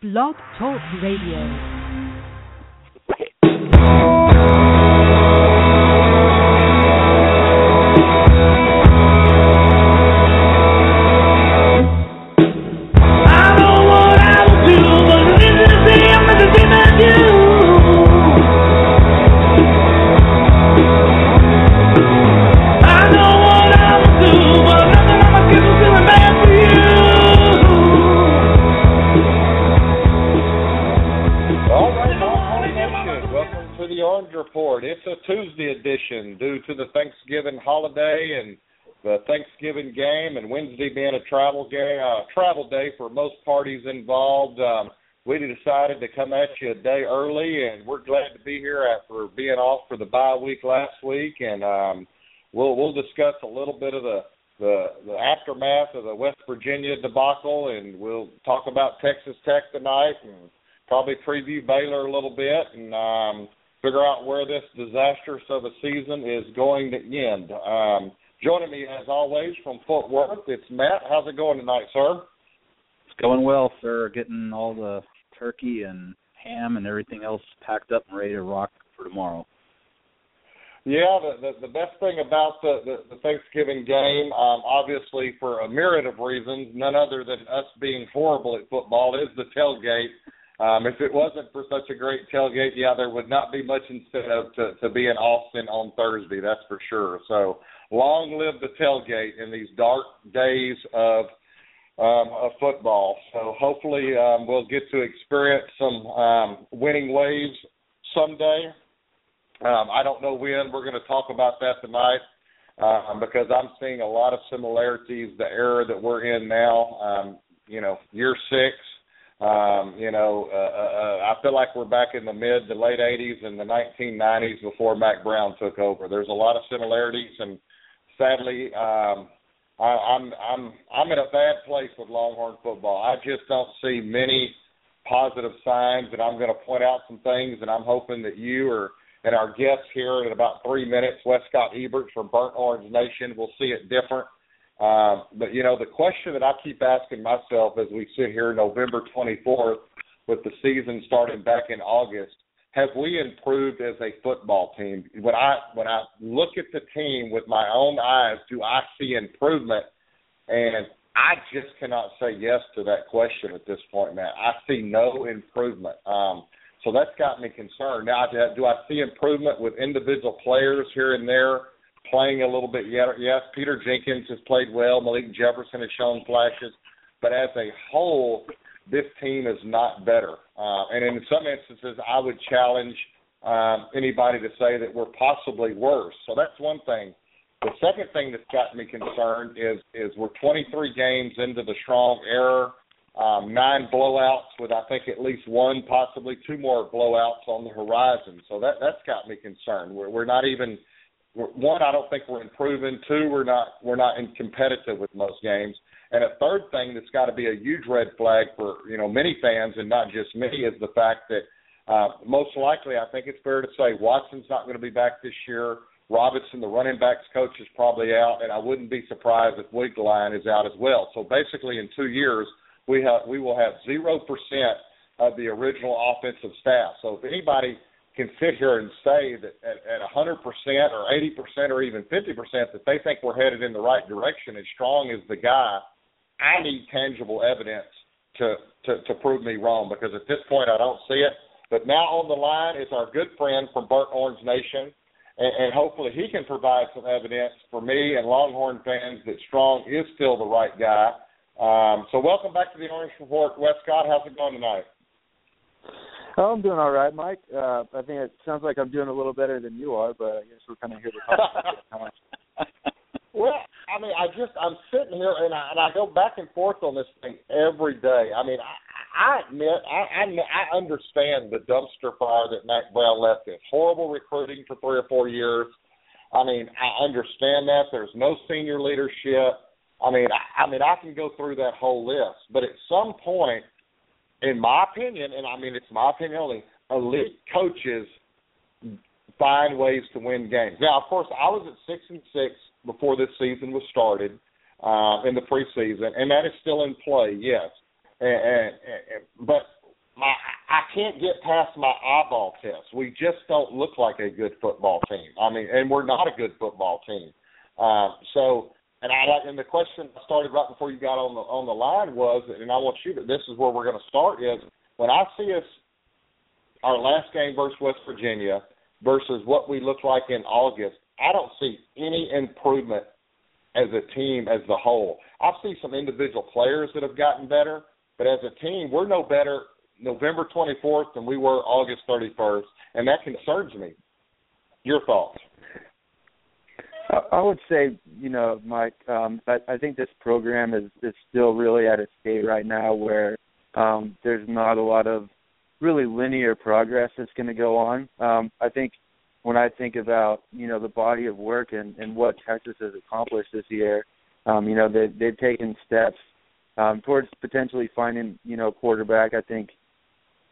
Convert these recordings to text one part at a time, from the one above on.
Blog Talk Radio. Virginia debacle, and we'll talk about Texas Tech tonight, and probably preview Baylor a little bit, and um, figure out where this disastrous of a season is going to end. Um, joining me, as always, from Fort Worth, it's Matt. How's it going tonight, sir? It's going well, sir. Getting all the turkey and ham and everything else packed up and ready to rock for tomorrow. Yeah, the, the the best thing about the the, the Thanksgiving game, um, obviously for a myriad of reasons, none other than us being horrible at football, is the tailgate. Um, if it wasn't for such a great tailgate, yeah, there would not be much incentive to to be in Austin on Thursday. That's for sure. So long live the tailgate in these dark days of um, of football. So hopefully um, we'll get to experience some um, winning waves someday. Um, I don't know when. We're going to talk about that tonight um, because I'm seeing a lot of similarities. The era that we're in now, um, you know, year six. Um, you know, uh, uh, I feel like we're back in the mid to late 80s and the 1990s before Mack Brown took over. There's a lot of similarities, and sadly, um, I, I'm I'm I'm in a bad place with Longhorn football. I just don't see many positive signs, and I'm going to point out some things, and I'm hoping that you or and our guests here in about three minutes, Wescott Ebert from Burnt Orange Nation, will see it different. Um, but you know, the question that I keep asking myself as we sit here November 24th with the season starting back in August, have we improved as a football team? When I when I look at the team with my own eyes, do I see improvement? And I just cannot say yes to that question at this point, man. I see no improvement. Um, so that's got me concerned. Now, do- I see improvement with individual players here and there playing a little bit? Yes, Peter Jinkens has played well. Malik Jefferson has shown flashes, but as a whole, this team is not better. Uh, and in some instances, I would challenge um, anybody to say that we're possibly worse. So that's one thing. The second thing that's got me concerned is is we're 23 games into the strong era, um, nine blowouts with I think at least one, possibly two more blowouts on the horizon. So that that's got me concerned. We're we're not even one. I don't think we're improving. Two, we're not we're not in competitive with most games. And a third thing that's got to be a huge red flag for you know many fans and not just me is the fact that uh, most likely I think it's fair to say Watson's not going to be back this year. Robinson, the running backs coach, is probably out, and I wouldn't be surprised if Wickline is out as well. So basically, in two years, we have we will have zero percent of the original offensive staff. So if anybody can sit here and say that at, at 100% or 80% or even 50% that they think we're headed in the right direction and Strong is the guy, I need tangible evidence to, to, to prove me wrong because at this point I don't see it. But now on the line is our good friend from Burnt Orange Nation, and, and hopefully he can provide some evidence for me and Longhorn fans that Strong is still the right guy. Um, so welcome back to the Orange Report, Wescott. How's it going tonight? Oh, I'm doing all right, Mike. Uh, I think it sounds like I'm doing a little better than you are, but I guess we're kind of here to talk about it. Well, I mean, I just I'm sitting here and I and I go back and forth on this thing every day. I mean, I, I admit I, I I understand the dumpster fire that Mack Brown left us. Horrible recruiting for three or four years. I mean, I understand that there's no senior leadership. I mean, I, I mean, I can go through that whole list, but at some point, in my opinion, and I mean it's my opinion only, elite coaches find ways to win games. Now, of course, I was at six and six before this season was started uh, in the preseason, and that is still in play. Yes, and, and, and but I can't get past my eyeball test. We just don't look like a good football team. I mean, and we're not a good football team. Uh, so, and I and the question I started right before you got on the on the line was, and I want you to. This is where we're going to start. Is when I see us our last game versus West Virginia versus what we look like in August. I don't see any improvement as a team as the whole. I see some individual players that have gotten better, but as a team, we're no better November 24th than we were August 31st, and that concerns me. Your thoughts? I would say, you know, Mike, um, I, I think this program is is still really at a state right now where um, there's not a lot of really linear progress that's going to go on. Um, I think when I think about you know the body of work and, and what Texas has accomplished this year, um, you know they they've taken steps um, towards potentially finding you know quarterback. I think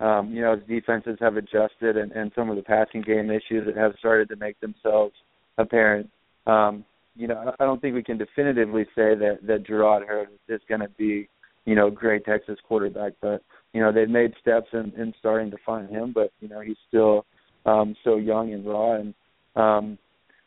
um, you know as defenses have adjusted and, and some of the passing game issues that have started to make themselves apparent. Um, you know I don't think we can definitively say that that Jerrod Heard is going to be you know great Texas quarterback, but you know they've made steps in, in starting to find him, but you know he's still um, so young and raw. And um,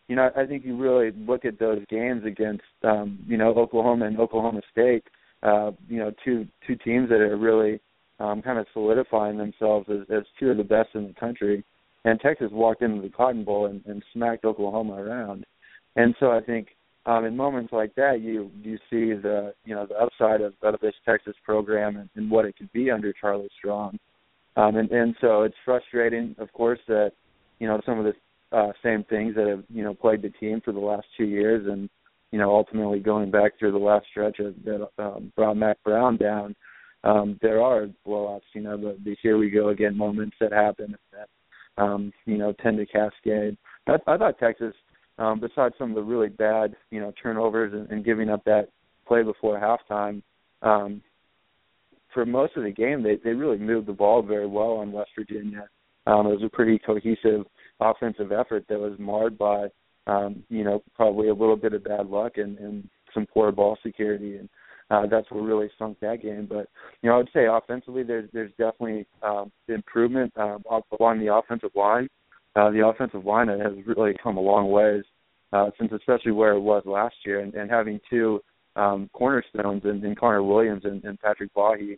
you know, I think you really look at those games against um, you know Oklahoma and Oklahoma State. Uh, you know, two two teams that are really um, kind of solidifying themselves as, as two of the best in the country. And Texas walked into the Cotton Bowl and, and smacked Oklahoma around. And so I think um, in moments like that, you you see the you know the upside of, of this Texas program and, and what it could be under Charlie Strong. Um, and, and so it's frustrating, of course, that you know some of the uh, same things that have you know plagued the team for the last two years, and you know ultimately going back through the last stretch of, that um, brought Mack Brown down. Um, there are blowouts, you know, the, the here we go again moments that happen that um, you know tend to cascade. I, I thought Texas, um, besides some of the really bad you know turnovers and, and giving up that play before halftime, um, for most of the game, they they really moved the ball very well on West Virginia. Um, it was a pretty cohesive offensive effort that was marred by, um, you know, probably a little bit of bad luck and, and some poor ball security, and uh, that's what really sunk that game. But you know, I would say offensively, there's there's definitely um, improvement uh, along the offensive line. Uh, the offensive line has really come a long ways uh, since especially where it was last year, and, and having two um, cornerstones in, in Connor Williams and, and Patrick Vahe.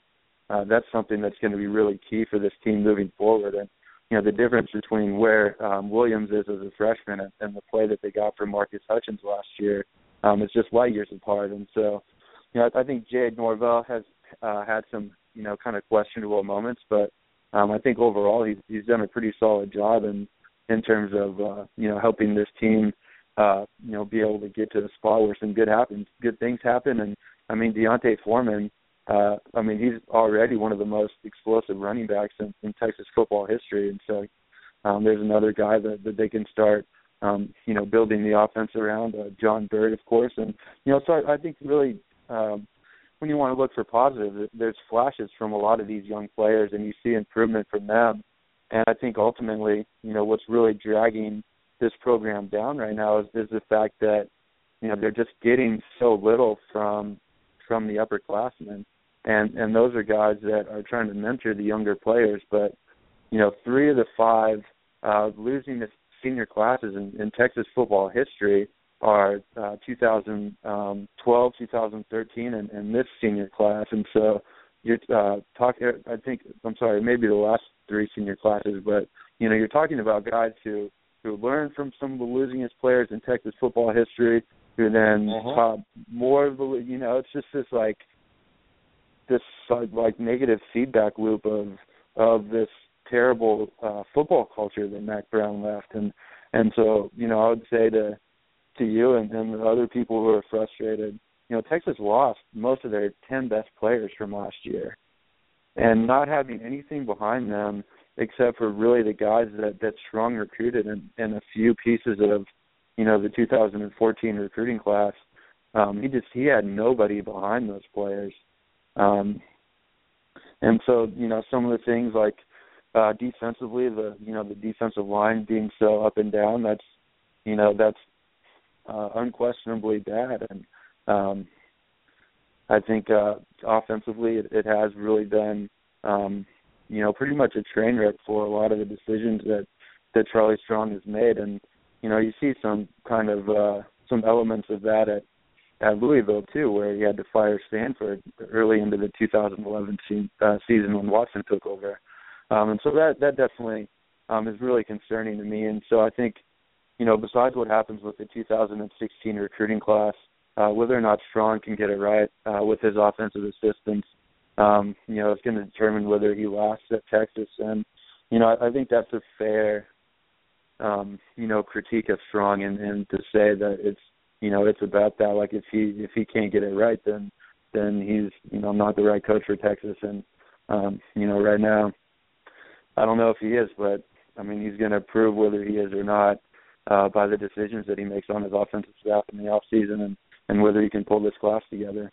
Uh, that's something that's going to be really key for this team moving forward. And you know the difference between where um, Williams is as a freshman and, and the play that they got from Marcus Hutchins last year um, is just light years apart. And so, you know, I, I think Jay Norvell has uh, had some you know kind of questionable moments, but um, I think overall he's he's done a pretty solid job in in terms of uh, you know helping this team uh, you know, be able to get to the spot where some good happens, good things happen. And I mean, D'Onta Foreman, uh, I mean, he's already one of the most explosive running backs in, in Texas football history. And so, um, there's another guy that, that they can start, um, you know, building the offense around. Uh, John Burt, of course, and you know, so I, I think really. Um, when you want to look for positive, there's flashes from a lot of these young players, and you see improvement from them. And I think ultimately, you know, what's really dragging this program down right now is, is the fact that you know they're just getting so little from from the upperclassmen, and and those are guys that are trying to mentor the younger players. But you know, three of the five uh, losing the senior classes in, in Texas football history are uh, 2012, 2013, and, and this senior class. And so you're uh, talking. I think I'm sorry, maybe the last three senior classes, but you know, you're talking about guys who who learned from some of the losingest players in Texas football history, who then uh-huh. uh, more of the you know it's just this like this uh, like negative feedback loop of of this terrible uh football culture that Mack Brown left and and so you know I would say to to you and, and the other people who are frustrated you know Texas lost most of their 10 best players from last year and not having anything behind them except for really the guys that that Strong recruited and, and a few pieces of you know the 2014 recruiting class. Um, he just he had nobody behind those players, um, and so you know some of the things like uh, defensively, the you know the defensive line being so up and down. That's you know that's uh, unquestionably bad, and um, I think uh, offensively it, it has really been um, you know pretty much a train wreck for a lot of the decisions that that Charlie Strong has made, and you know you see some kind of uh, some elements of that at at Louisville too, where he had to fire Sanford early into the 2011 se- uh, season when Watson took over, um, and so that that definitely um, is really concerning to me. And so I think, you know, besides what happens with the 2016 recruiting class, uh, whether or not Strong can get it right uh, with his offensive assistants, um, you know, it's going to determine whether he lasts at Texas. And you know, I, I think that's a fair, um, you know, critique of Strong, and, and to say that it's you know it's about that. Like if he if he can't get it right, then then he's you know not the right coach for Texas. And um, you know right now, I don't know if he is, but I mean he's going to prove whether he is or not uh, by the decisions that he makes on his offensive staff in the off season and and whether he can pull this class together.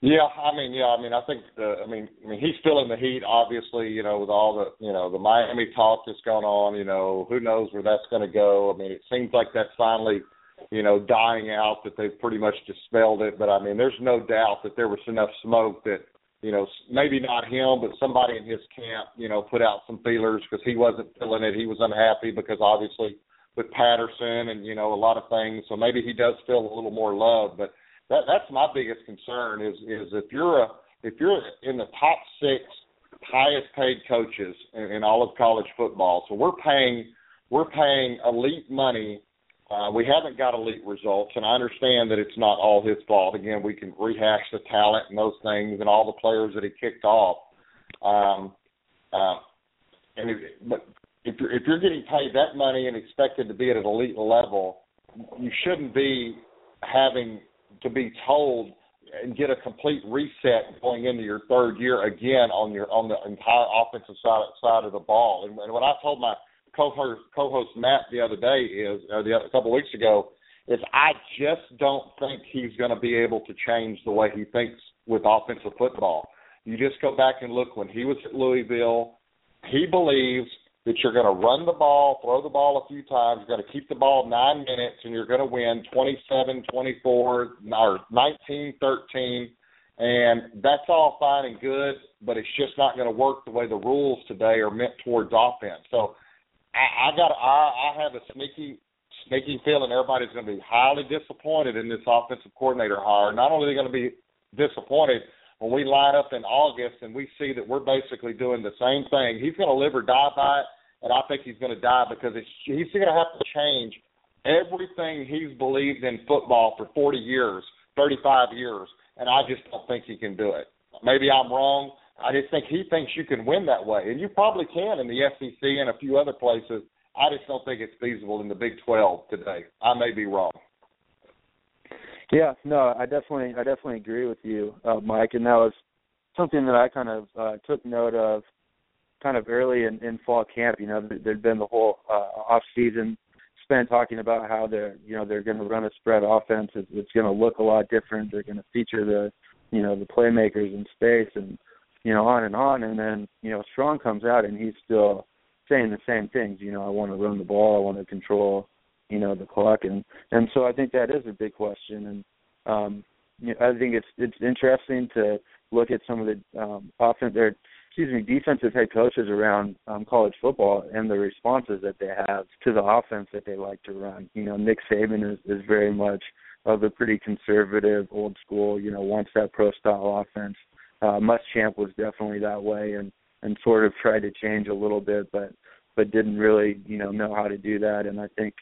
Yeah, I mean, yeah, I mean, I think, uh, I mean, I mean, he's feeling the heat, obviously, you know, with all the, you know, the Miami talk that's going on. You know, who knows where that's going to go? I mean, it seems like that's finally you know, dying out that they've pretty much dispelled it. But I mean, there's no doubt that there was enough smoke that, you know, maybe not him, but somebody in his camp, you know, put out some feelers because he wasn't feeling it. He was unhappy because obviously with Patterson and you know a lot of things. So maybe he does feel a little more love. But that that's my biggest concern is is if you're a if you're in the top six highest paid coaches in, in all of college football, so we're paying we're paying elite money uh, we haven't got elite results, and I understand that it's not all his fault. Again, we can rehash the talent and those things and all the players that he kicked off. Um, uh, and if, but if you're, if you're getting paid that money and expected to be at an elite level, you shouldn't be having to be told and get a complete reset going into your third year again on your on the entire offensive side side of the ball. And, and when I told my co-host, co-host Matt the other day is, or the other, a couple of weeks ago, is I just don't think he's going to be able to change the way he thinks with offensive football. You just go back and look when he was at Louisville, he believes that you're going to run the ball, throw the ball a few times, you're going to keep the ball nine minutes, and you're going to win 27, 24, or 19, 13. And that's all fine and good, but it's just not going to work the way the rules today are meant towards offense. So I, I got I, I have a sneaky sneaky feeling everybody's going to be highly disappointed in this offensive coordinator hire. Not only are they going to be disappointed when we line up in August and we see that we're basically doing the same thing. He's going to live or die by it, and I think he's going to die because it's, he's going to have to change everything he's believed in football for 40 years, 35 years, and I just don't think he can do it. Maybe I'm wrong. I just think he thinks you can win that way, and you probably can in the SEC and a few other places. I just don't think it's feasible in the Big 12 today. I may be wrong. Yeah, no, I definitely, I definitely agree with you, uh, Mike, and that was something that I kind of uh, took note of, kind of early in, in fall camp. You know, there'd been the whole uh, off season spent talking about how they're, you know, they're going to run a spread offense. It's, it's going to look a lot different. They're going to feature the, you know, the playmakers in space and you know, on and on. And then, you know, Strong comes out and he's still saying the same things. You know, I want to run the ball, I want to control, you know, the clock, and and so I think that is a big question. And um, you know, I think it's it's interesting to look at some of the um, offense or excuse me, defensive head coaches around um, college football and the responses that they have to the offense that they like to run. You know, Nick Saban is, is very much of a pretty conservative, old school. You know, wants that pro style offense uh, Muschamp was definitely that way, and and sort of tried to change a little bit, but but didn't really you know know how to do that. And I think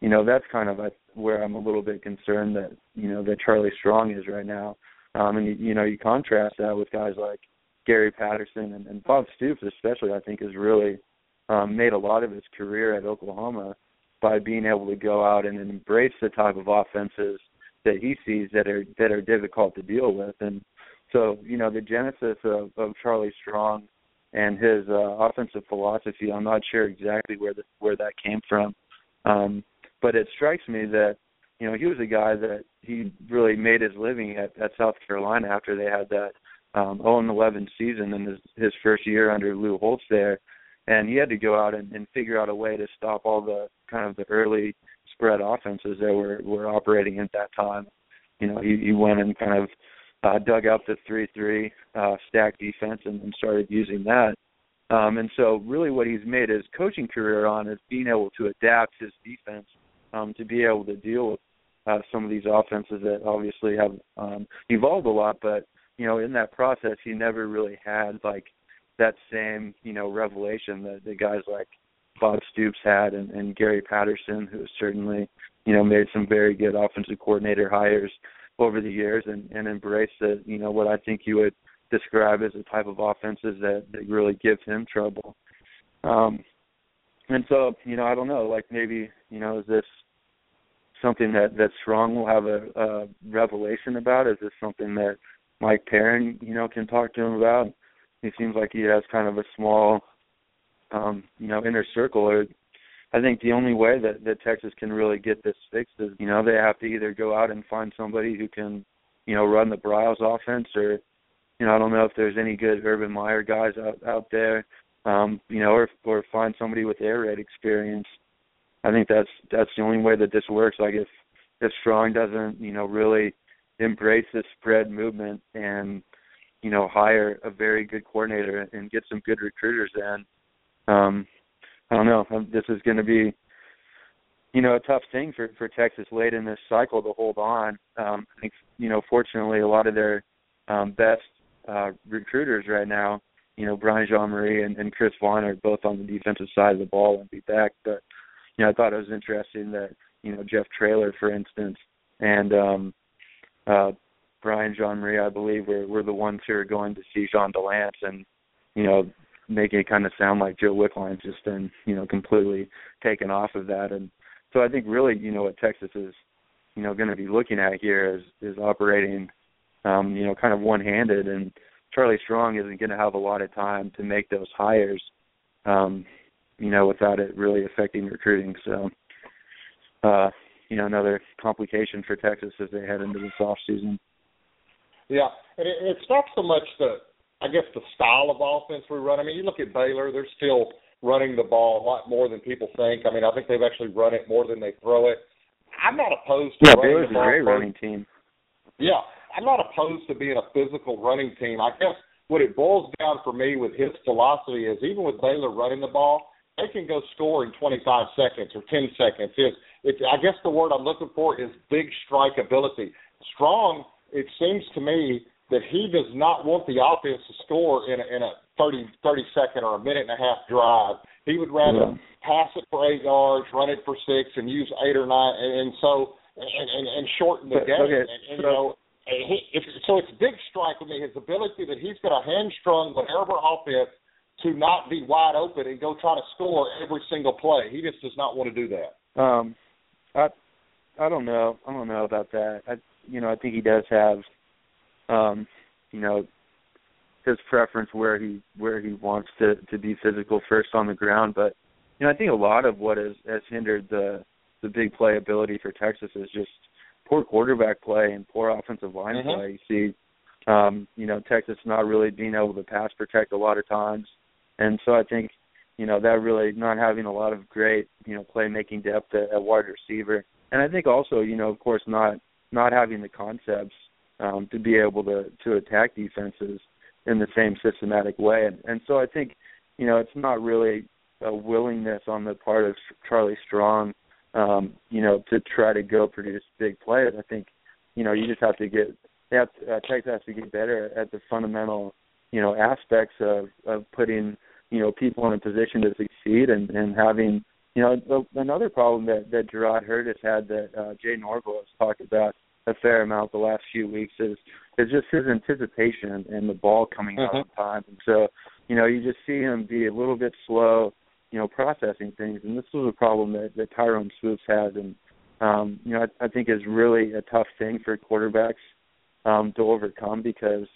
you know that's kind of a, where I'm a little bit concerned that you know that Charlie Strong is right now. Um, and you, you know you contrast that with guys like Gary Patterson and, and Bob Stoops, especially. I think has really um, made a lot of his career at Oklahoma by being able to go out and embrace the type of offenses that he sees that are that are difficult to deal with and so, you know, the genesis of, of Charlie Strong and his uh, offensive philosophy, I'm not sure exactly where the, where that came from, um, but it strikes me that you know he was a guy that he really made his living at, at South Carolina after they had that um, 0 11 season in his, his first year under Lou Holtz there, and he had to go out and, and figure out a way to stop all the kind of the early spread offenses that were were operating at that time. You know, he, he went and kind of uh, dug out the three three, uh, stack defense and, and started using that. Um, and so, really, what he's made his coaching career on is being able to adapt his defense um, to be able to deal with uh, some of these offenses that obviously have um, evolved a lot. But you know, in that process, he never really had like that same you know revelation that the guys like Bob Stoops had and, and Gary Patterson, who certainly you know made some very good offensive coordinator hires over the years and, and embraced the you know what I think you would describe as the type of offenses that, that really gives him trouble. Um, and so, you know, I don't know, like maybe, you know, is this something that that Strong will have a, a revelation about? Is this something that Mike Perrin, you know, can talk to him about? He seems like he has kind of a small, um, you know, inner circle. Or I think the only way that that Texas can really get this fixed is, you know, they have to either go out and find somebody who can, you know, run the Briles offense, or you know, I don't know if there's any good Urban Meyer guys out out there, um, you know, or or find somebody with air raid experience. I think that's that's the only way that this works. Like if if Strong doesn't, you know, really embrace this spread movement and you know hire a very good coordinator and get some good recruiters in, um, I don't know. Um, this is going to be you know a tough thing for for Texas late in this cycle to hold on. Um, I think you know fortunately a lot of their um, best uh, recruiters right now. You know, Brian Jean-Mary and, and Chris Vaughn are both on the defensive side of the ball and be back. But you know, I thought it was interesting that you know Jeff Traylor, for instance, and um, uh, Brian Jean-Mary, I believe, were were the ones who are going to see Jean Delance, and you know, making it kind of sound like Joe Wickline's just been you know completely taken off of that. And so I think really, you know, what Texas is you know going to be looking at here is is operating um, you know, kind of one-handed, and Charlie Strong isn't going to have a lot of time to make those hires, um, you know, without it really affecting recruiting. So, uh, you know, another complication for Texas as they head into this off season. Yeah, and it, it's not so much the, I guess, the style of offense we run. I mean, you look at Baylor; they're still running the ball a lot more than people think. I mean, I think they've actually run it more than they throw it. I'm not opposed to yeah, running Baylor's the ball a great running team. Yeah, I'm not opposed to being a physical running team. I guess what it boils down for me with his philosophy is even with Baylor running the ball, they can go score in 25 seconds or 10 seconds. It's, it's, I guess the word I'm looking for is big strike ability. Strong, it seems to me that he does not want the offense to score in a, in a 30, 30 second or a minute and a half drive. He would rather Yeah. pass it for eight yards, run it for six, and use eight or nine, and, and so and, and, and shorten the game. okay, and, and, so- you know, and he, if, so it's big strike with me. His ability that he's got a hamstrung whatever offense to not be wide open and go try to score every single play. He just does not want to do that. Um, I I don't know. I don't know about that. I you know I think he does have, um, you know, his preference where he where he wants to to be physical first on the ground. But you know I think a lot of what has has hindered the the big play ability for Texas is just poor quarterback play and poor offensive line Mhm. play. You see, um, you know Texas not really being able to pass protect a lot of times, and so I think you know that really not having a lot of great you know playmaking depth at, at wide receiver, and I think also you know of course not not having the concepts um, to be able to to attack defenses in the same systematic way, and, and so I think you know it's not really a willingness on the part of Charlie Strong, um, you know, to try to go produce big plays. I think you know you just have to get they have to, uh, Texas has to get better at the fundamental you know aspects of of putting you know people in a position to succeed and and having you know the, another problem that that Jerrod Heard has had that uh, Jay Norvell has talked about a fair amount the last few weeks is is just his anticipation and the ball coming out Mhm. on time. And so you know you just see him be a little bit slow you know processing things. And this was a problem that that Tyrone Swoopes has and um you know I, I think is really a tough thing for quarterbacks um to overcome because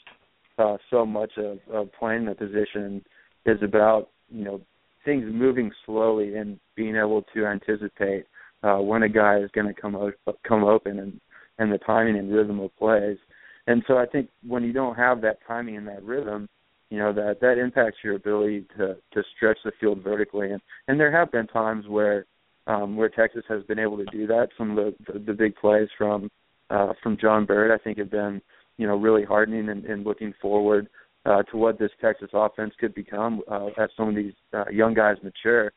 uh so much of, of playing the position is about you know things moving slowly and being able to anticipate uh when a guy is going to come o- come open and and the timing and rhythm of plays. And so I think when you don't have that timing and that rhythm you know that that impacts your ability to to stretch the field vertically. And and there have been times where um where Texas has been able to do that. Some of the the, the big plays from uh from John Burt I think have been you know really hardening and, and looking forward uh, to what this Texas offense could become uh, as some of these uh, young guys mature.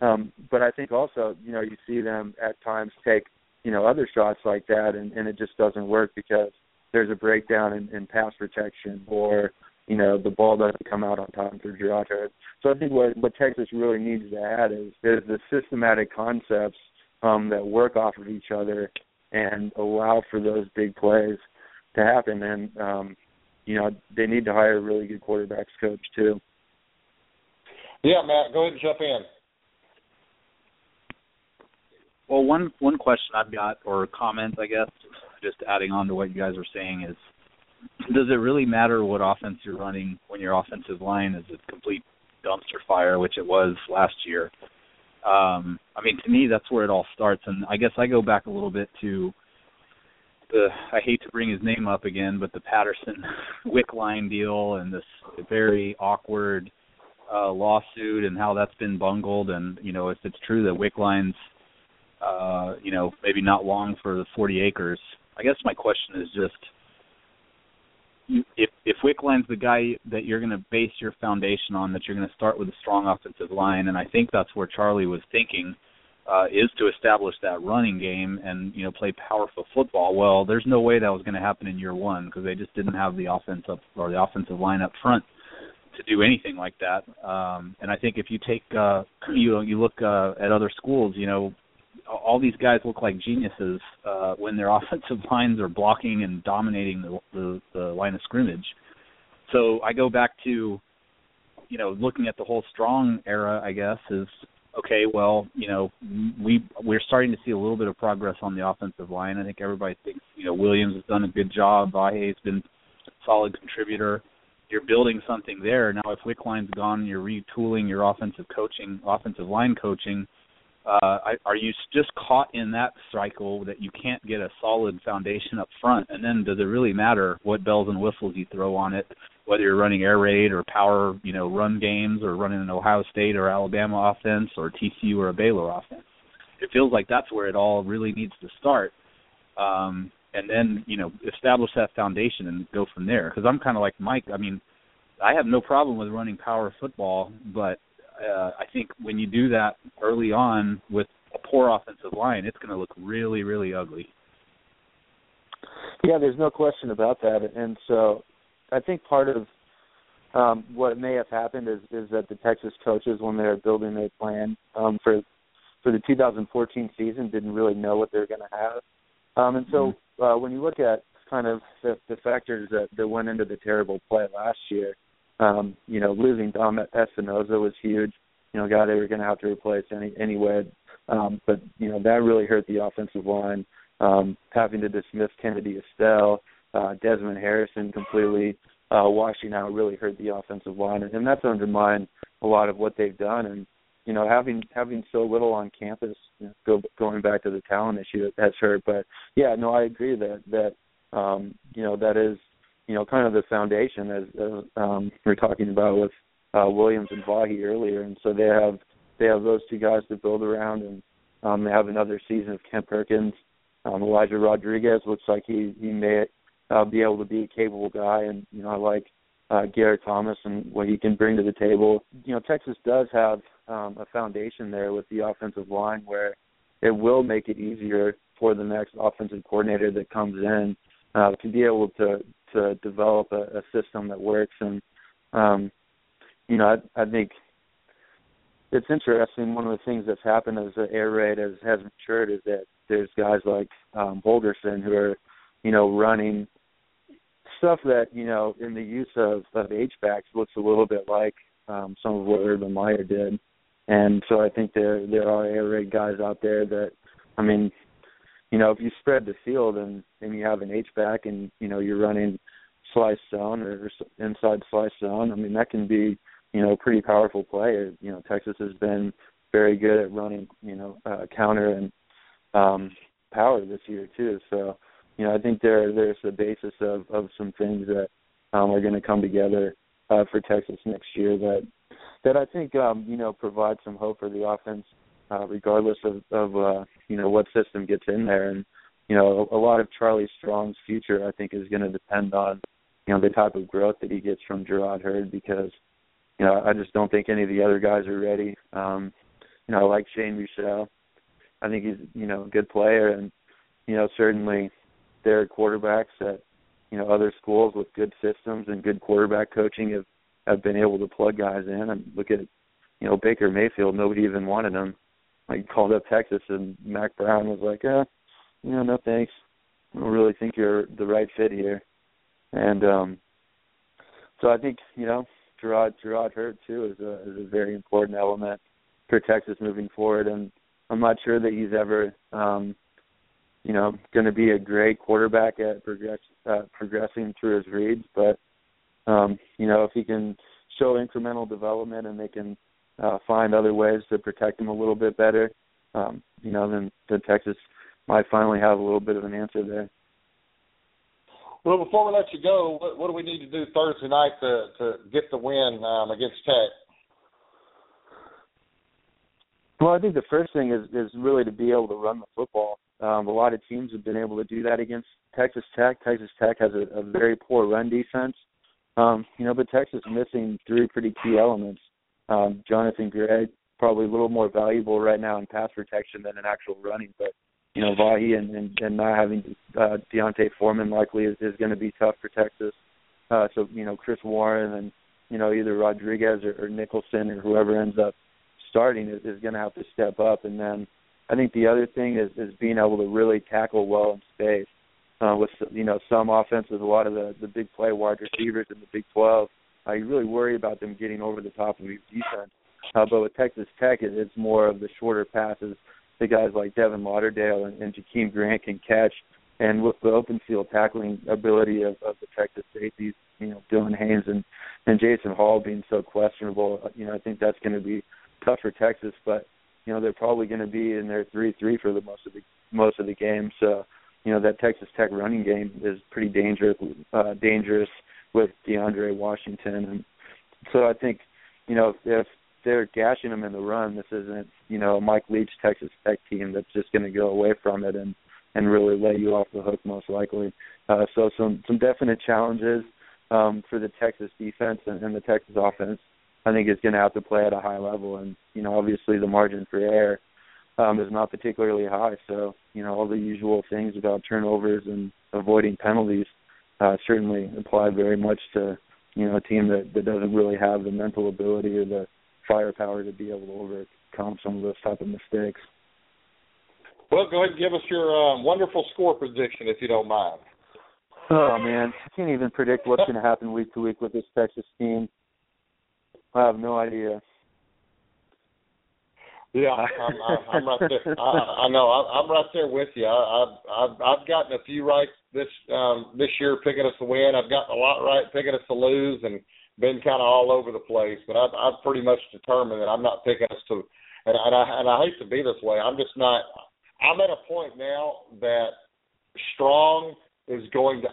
Um, but I think also, you know, you see them at times take, you know, other shots like that, and, and it just doesn't work because there's a breakdown in, in pass protection, or you know, the ball doesn't come out on time for Gerardo. So I think what what Texas really needs to add is is the systematic concepts um, that work off of each other and allow for those big plays to happen. And um, you know, they need to hire a really good quarterbacks coach too. Yeah, Matt, go ahead and jump in. Well, one one question I've got or comment, I guess, just adding on to what you guys are saying is, does it really matter what offense you're running when your offensive line is a complete dumpster fire, which it was last year? Um, I mean, to me, that's where it all starts, and I guess I go back a little bit to the I hate to bring his name up again, but the Patterson Wickline deal and this very awkward uh lawsuit and how that's been bungled and you know if it's true that Wickline's uh you know maybe not long for the 40 acres. I guess my question is just if if Wickline's the guy that you're going to base your foundation on, that you're going to start with a strong offensive line, and I think that's where Charlie was thinking uh, is to establish that running game and you know play powerful football. Well, there's no way that was going to happen in year one because they just didn't have the offense up or the offensive line up front to do anything like that. Um, and I think if you take uh, you you look uh, at other schools, you know all these guys look like geniuses uh, when their offensive lines are blocking and dominating the, the, the line of scrimmage. So I go back to, you know, looking at the whole strong era. I guess is okay. Well, you know, we we're starting to see a little bit of progress on the offensive line. I think everybody thinks you know Williams has done a good job. Vahe's been a solid contributor. You're building something there now. If Wickline's gone, you're retooling your offensive coaching, offensive line coaching uh, are you just caught in that cycle that you can't get a solid foundation up front? And then does it really matter what bells and whistles you throw on it, whether you're running air raid or power, you know, run games or running an Ohio State or Alabama offense or TCU or a Baylor offense? It feels like that's where it all really needs to start. Um, and then, you know, establish that foundation and go from there. Because I'm kind of like Mike. I mean, I have no problem with running power football, but uh, I think when you do that early on with a poor offensive line, it's going to look really, really ugly. Yeah, there's no question about that. And so I think part of um, what may have happened is, is that the Texas coaches, when they were building their plan um, for for the 2014 season, didn't really know what they were going to have. Um, and so mm-hmm. uh, when you look at kind of the, the factors that, that went into the terrible play last year, um, you know, losing Dom Espinosa was huge. You know, guy they were going to have to replace any anyway. Um, but you know that really hurt the offensive line. Um, having to dismiss Kennedy Estelle, uh, Desmond Harrison completely uh, washing out really hurt the offensive line, and, that's undermined a lot of what they've done. And you know, having having so little on campus, you know, go, going back to the talent issue, has hurt. But yeah, no, I agree that that um, you know that is you know, kind of the foundation as, as um, we are talking about with uh, Williams and Vahe earlier, and so they have they have those two guys to build around, and um, they have another season of Kent Perkins. Um, Elijah Rodriguez looks like he he may uh, be able to be a capable guy, and you know I like uh, Garrett Thomas and what he can bring to the table. You know Texas does have um, a foundation there with the offensive line where it will make it easier for the next offensive coordinator that comes in uh, to be able to to develop a, a system that works. And um, you know, I, I think it's interesting. One of the things that's happened as the air raid has has matured is that there's guys like um, Holgorsen who are, you know, running stuff that you know in the use of of H backs looks a little bit like um, some of what Urban Meyer did. And so I think there there are air raid guys out there that, I mean, you know, if you spread the field and and you have an H back and you know you're running slice zone or inside slice zone, I mean that can be you know pretty powerful play. You know, Texas has been very good at running you know uh, counter and um, power this year too. So you know I think there there's a basis of of some things that um, are going to come together uh, for Texas next year that that I think um, you know provide some hope for the offense uh, regardless of, of uh, you know what system gets in there. And you know, a, a lot of Charlie Strong's future, I think, is going to depend on you know the type of growth that he gets from Jerrod Heard because you know I just don't think any of the other guys are ready. Um, you know I like Shane Buechele. I think he's you know a good player and you know certainly there are quarterbacks at you know other schools with good systems and good quarterback coaching have have been able to plug guys in. And look at you know Baker Mayfield nobody even wanted him. Like called up Texas and Mack Brown was like uh you know no thanks. I don't really think you're the right fit here. And um so I think you know Jerrod Jerrod Heard too is a is a very important element for Texas moving forward. And I'm not sure that he's ever um you know, going to be a great quarterback at progress, uh, progressing through his reads. But um, you know, if he can show incremental development and they can uh, find other ways to protect him a little bit better, um, you know, then, then Texas might finally have a little bit of an answer there. Well, before we let you go, what, what do we need to do Thursday night to to get the win um, against Tech? Well, I think the first thing is is really to be able to run the football. Um, a lot of teams have been able to do that against Texas Tech. Texas Tech has a, a very poor run defense. Um, you know, but Texas is missing three pretty key elements. Um, Jonathan Gray probably a little more valuable right now in pass protection than in actual running, but you know, Vahe and, and, and not having uh, D'Onta Foreman likely is, is going to be tough for Texas. Uh, so you know, Chris Warren and you know either Rodriguez or, or Nicholson or whoever ends up starting is, is going to have to step up, and then I think the other thing is is being able to really tackle well in space. Uh, with you know some offenses, a lot of the the big play wide receivers in the Big 12, uh, you really worry about them getting over the top of your defense. Uh, but with Texas Tech, it, it's more of the shorter passes the guys like Devin Lauderdale and, and Jakeem Grant can catch. And with the open field tackling ability of, of the Texas safeties, you know, Dylan Haines and, and Jason Hall being so questionable, uh, you know, I think that's going to be tough for Texas. But you know they're probably going to be in their three three for the most of the most of the game. So you know that Texas Tech running game is pretty dangerous uh, dangerous with DeAndre Washington, and so I think you know if they're gashing them in the run, this isn't you know a Mike Leach Texas Tech team that's just going to go away from it and and really lay you off the hook most likely. Uh, so some some definite challenges um, for the Texas defense and, and the Texas offense I think is going to have to play at a high level. And you know, obviously the margin for error um, is not particularly high. So you know, all the usual things about turnovers and avoiding penalties uh, certainly apply very much to you know a team that that doesn't really have the mental ability or the firepower to be able to overcome some of those type of mistakes. Well, go ahead and give us your um, wonderful score prediction, if you don't mind. Oh man, I can't even predict what's going to happen week to week with this Texas team. I have no idea. Yeah, I'm, I'm right there. I, I know. I'm right there with you. I, I've I've I've gotten a few right this um this year picking us to win. I've gotten a lot right picking us to lose, and been kind of all over the place. But I've I've pretty much determined that I'm not picking us to. And, and I and I hate to be this way. I'm just not. I'm at a point now that strong is going to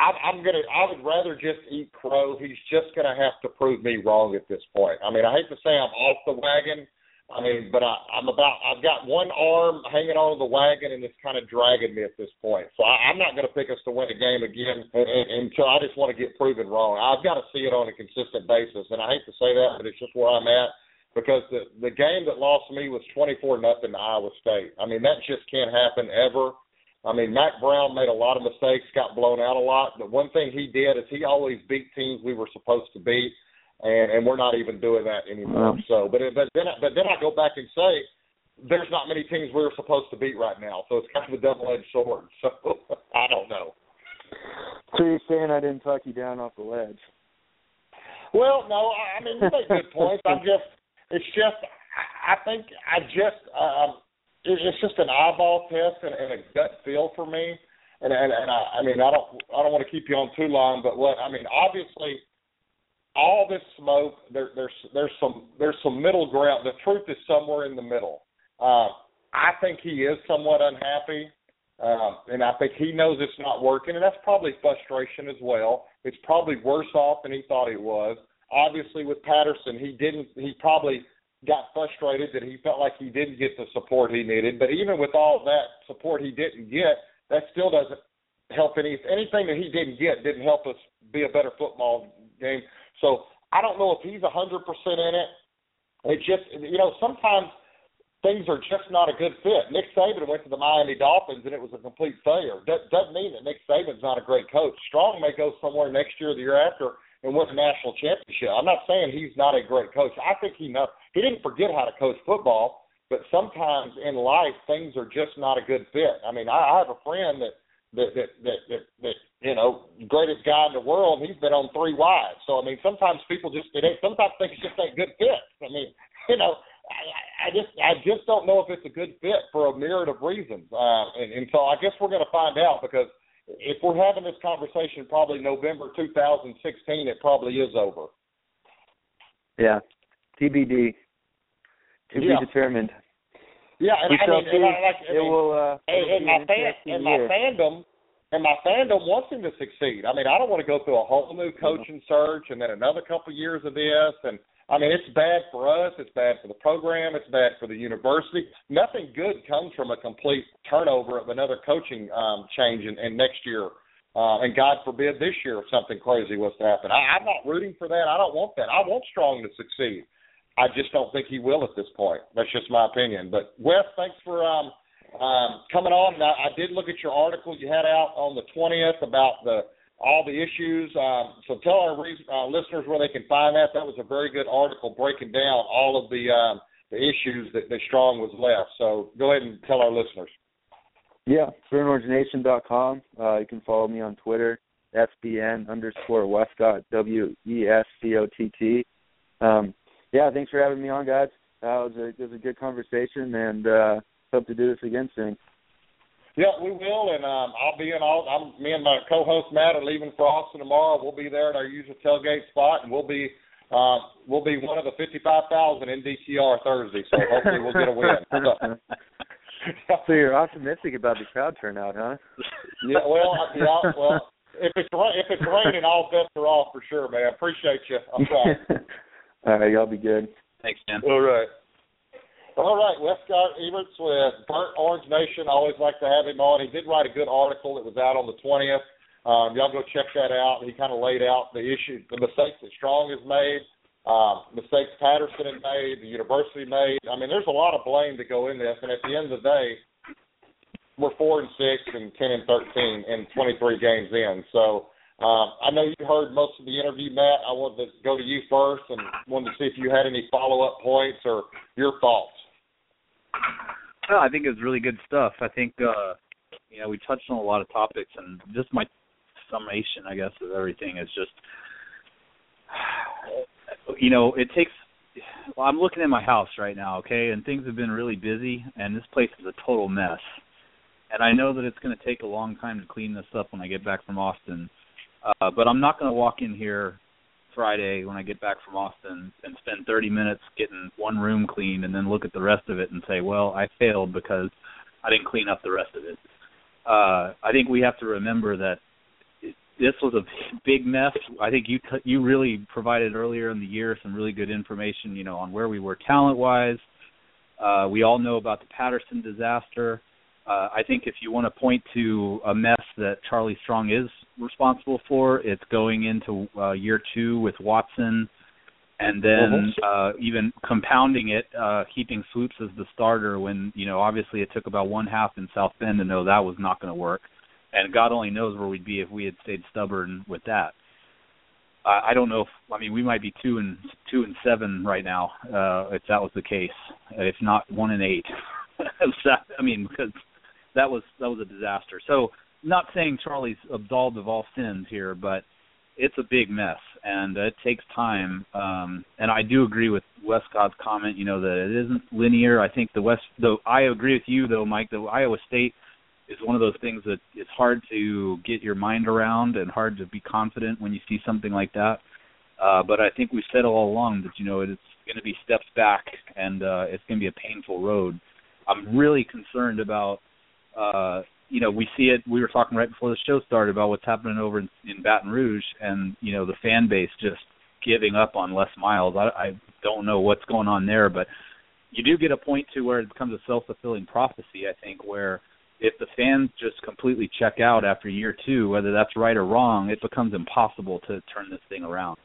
I, I'm gonna. I would rather just eat crow. He's just gonna have to prove me wrong at this point. I mean, I hate to say I'm off the wagon. I mean, but I, I'm about. I've got one arm hanging on the wagon, and it's kind of dragging me at this point. So I, I'm not to pick us to win a game again until I just want to get proven wrong. I've got to see it on a consistent basis, and I hate to say that, but it's just where I'm at because the the game that lost me was 24 nothing to Iowa State. I mean, that just can't happen ever. I mean, Mack Brown made a lot of mistakes, got blown out a lot. But one thing he did is he always beat teams we were supposed to beat, and and we're not even doing that anymore. So, but but then but then I go back and say there's not many teams we were supposed to beat right now. So it's kind of a double-edged sword. So I don't know. So you're saying I didn't talk you down off the ledge? Well, no. I mean, you make good points. I'm just. It's just. I think I just. Um, it's just an eyeball test and, and a gut feel for me. And and, and I, I mean I don't I don't want to keep you on too long, but what I mean obviously all this smoke there there's there's some there's some middle ground. The truth is somewhere in the middle. Uh, I think he is somewhat unhappy. Um, and I think he knows it's not working, and that's probably frustration as well. It's probably worse off than he thought it was. Obviously, with Patterson, he didn't. He probably got frustrated that he felt like he didn't get the support he needed. But even with all that support he didn't get, that still doesn't help any anything that he didn't get didn't help us be a better football game. So I don't know if he's a hundred percent in it. It just you know sometimes things are just not a good fit. Nick Saban went to the Miami Dolphins and it was a complete failure. That doesn't mean that Nick Saban's not a great coach. Strong may go somewhere next year or the year after and win a national championship. I'm not saying he's not a great coach. I think he know he didn't forget how to coach football, but sometimes in life things are just not a good fit. I mean, I, I have a friend that that that that that, that you know greatest guy in the world. He's been on three wives. So I mean, sometimes people just it ain't, sometimes things just ain't good fits. I mean, you know, I, I just I just don't know if it's a good fit for a myriad of reasons. Uh, and, and so I guess we're going to find out because if we're having this conversation probably November 2016, it probably is over. Yeah, TBD, to Yeah. be determined. Yeah, and We I mean, and I, like, I it mean, will. Uh, and, and my fan and my fandom and my fandom wants him to succeed. I mean, I don't want to go through a whole new coaching search and then another couple years of this. And I mean, it's bad for us. It's bad for the program. It's bad for the university. Nothing good comes from a complete turnover of another coaching um, change in, in next year. Uh, and God forbid this year if something crazy was to happen. I, I'm not rooting for that. I don't want that. I want Strong to succeed. I just don't think he will at this point. That's just my opinion. But Wes, thanks for um, um, coming on. Now, I did look at your article you had out on the 20th about the all the issues. Um, so tell our re- uh, listeners where they can find that. That was a very good article breaking down all of the um, the issues that, that Strong was left. So go ahead and tell our listeners. Yeah, BurntOrangeNation.com. Uh, you can follow me on Twitter, SBN underscore Wescott, W E S C O T T. Um, yeah, thanks for having me on, guys. Uh, it was a it was a good conversation, and uh, hope to do this again soon. Yeah, we will, and um, I'll be in all. I'm me and my co-host Matt are leaving for Austin tomorrow. We'll be there at our usual tailgate spot, and we'll be uh, we'll be one of the 55,000 in DKR Thursday. So hopefully we'll get a win. So, so you're optimistic about the crowd turnout, huh? yeah, well, yeah, well, if it's ra- if it's raining, all bets are off for sure, man. Appreciate you. I'm sorry. All right, y'all be good. Thanks, Dan. All right. All right, Wescott Eberts with Burnt Orange Nation. Always like to have him on. He did write a good article. that was out on the 20th. Um, y'all go check that out. He kind of laid out the issues, the mistakes that Strong has made, um, mistakes Patterson had made, the university made. I mean, there's a lot of blame to go in this. And at the end of the day, we're four and six and ten and thirteen and 23 games in. So um, I know you heard most of the interview, Matt. I wanted to go to you first and wanted to see if you had any follow up points or your thoughts. No, I think it was really good stuff. I think uh you know, we touched on a lot of topics and just my summation I guess of everything is just you know, it takes well, I'm looking at my house right now, okay, and things have been really busy and this place is a total mess. And I know that it's going to take a long time to clean this up when I get back from Austin. Uh but I'm not going to walk in here Friday when I get back from Austin and spend 30 minutes getting one room cleaned and then look at the rest of it and say, well, I failed because I didn't clean up the rest of it. Uh, I think we have to remember that this was a big mess. I think you t- you really provided earlier in the year some really good information, you know, on where we were talent wise. Uh, we all know about the Patterson disaster. Uh, I think if you want to point to a mess that Charlie Strong is responsible for, it's going into uh, year two with Watson, and then uh, even compounding it, uh, keeping Swoopes as the starter when you know obviously it took about one half in South Bend to know that was not going to work, and God only knows where we'd be if we had stayed stubborn with that. I I don't know if I mean we might be two and two and seven right now uh, if that was the case, if not one and eight. I mean because that was that was a disaster. So not saying Charlie's absolved of all sins here, but it's a big mess and it takes time. Um and I do agree with Wescott's comment, you know, that it isn't linear. I think the West though I agree with you though, Mike, the Iowa State is one of those things that it's hard to get your mind around and hard to be confident when you see something like that. Uh but I think we said all along that, you know, it's gonna be steps back and uh it's gonna be a painful road. I'm really concerned about uh you know, we see it. We were talking right before the show started about what's happening over in, in Baton Rouge, and you know, the fan base just giving up on Les Miles. I, I don't know what's going on there, but you do get a point to where it becomes a self fulfilling prophecy. I think where if the fans just completely check out after year two, whether that's right or wrong, it becomes impossible to turn this thing around.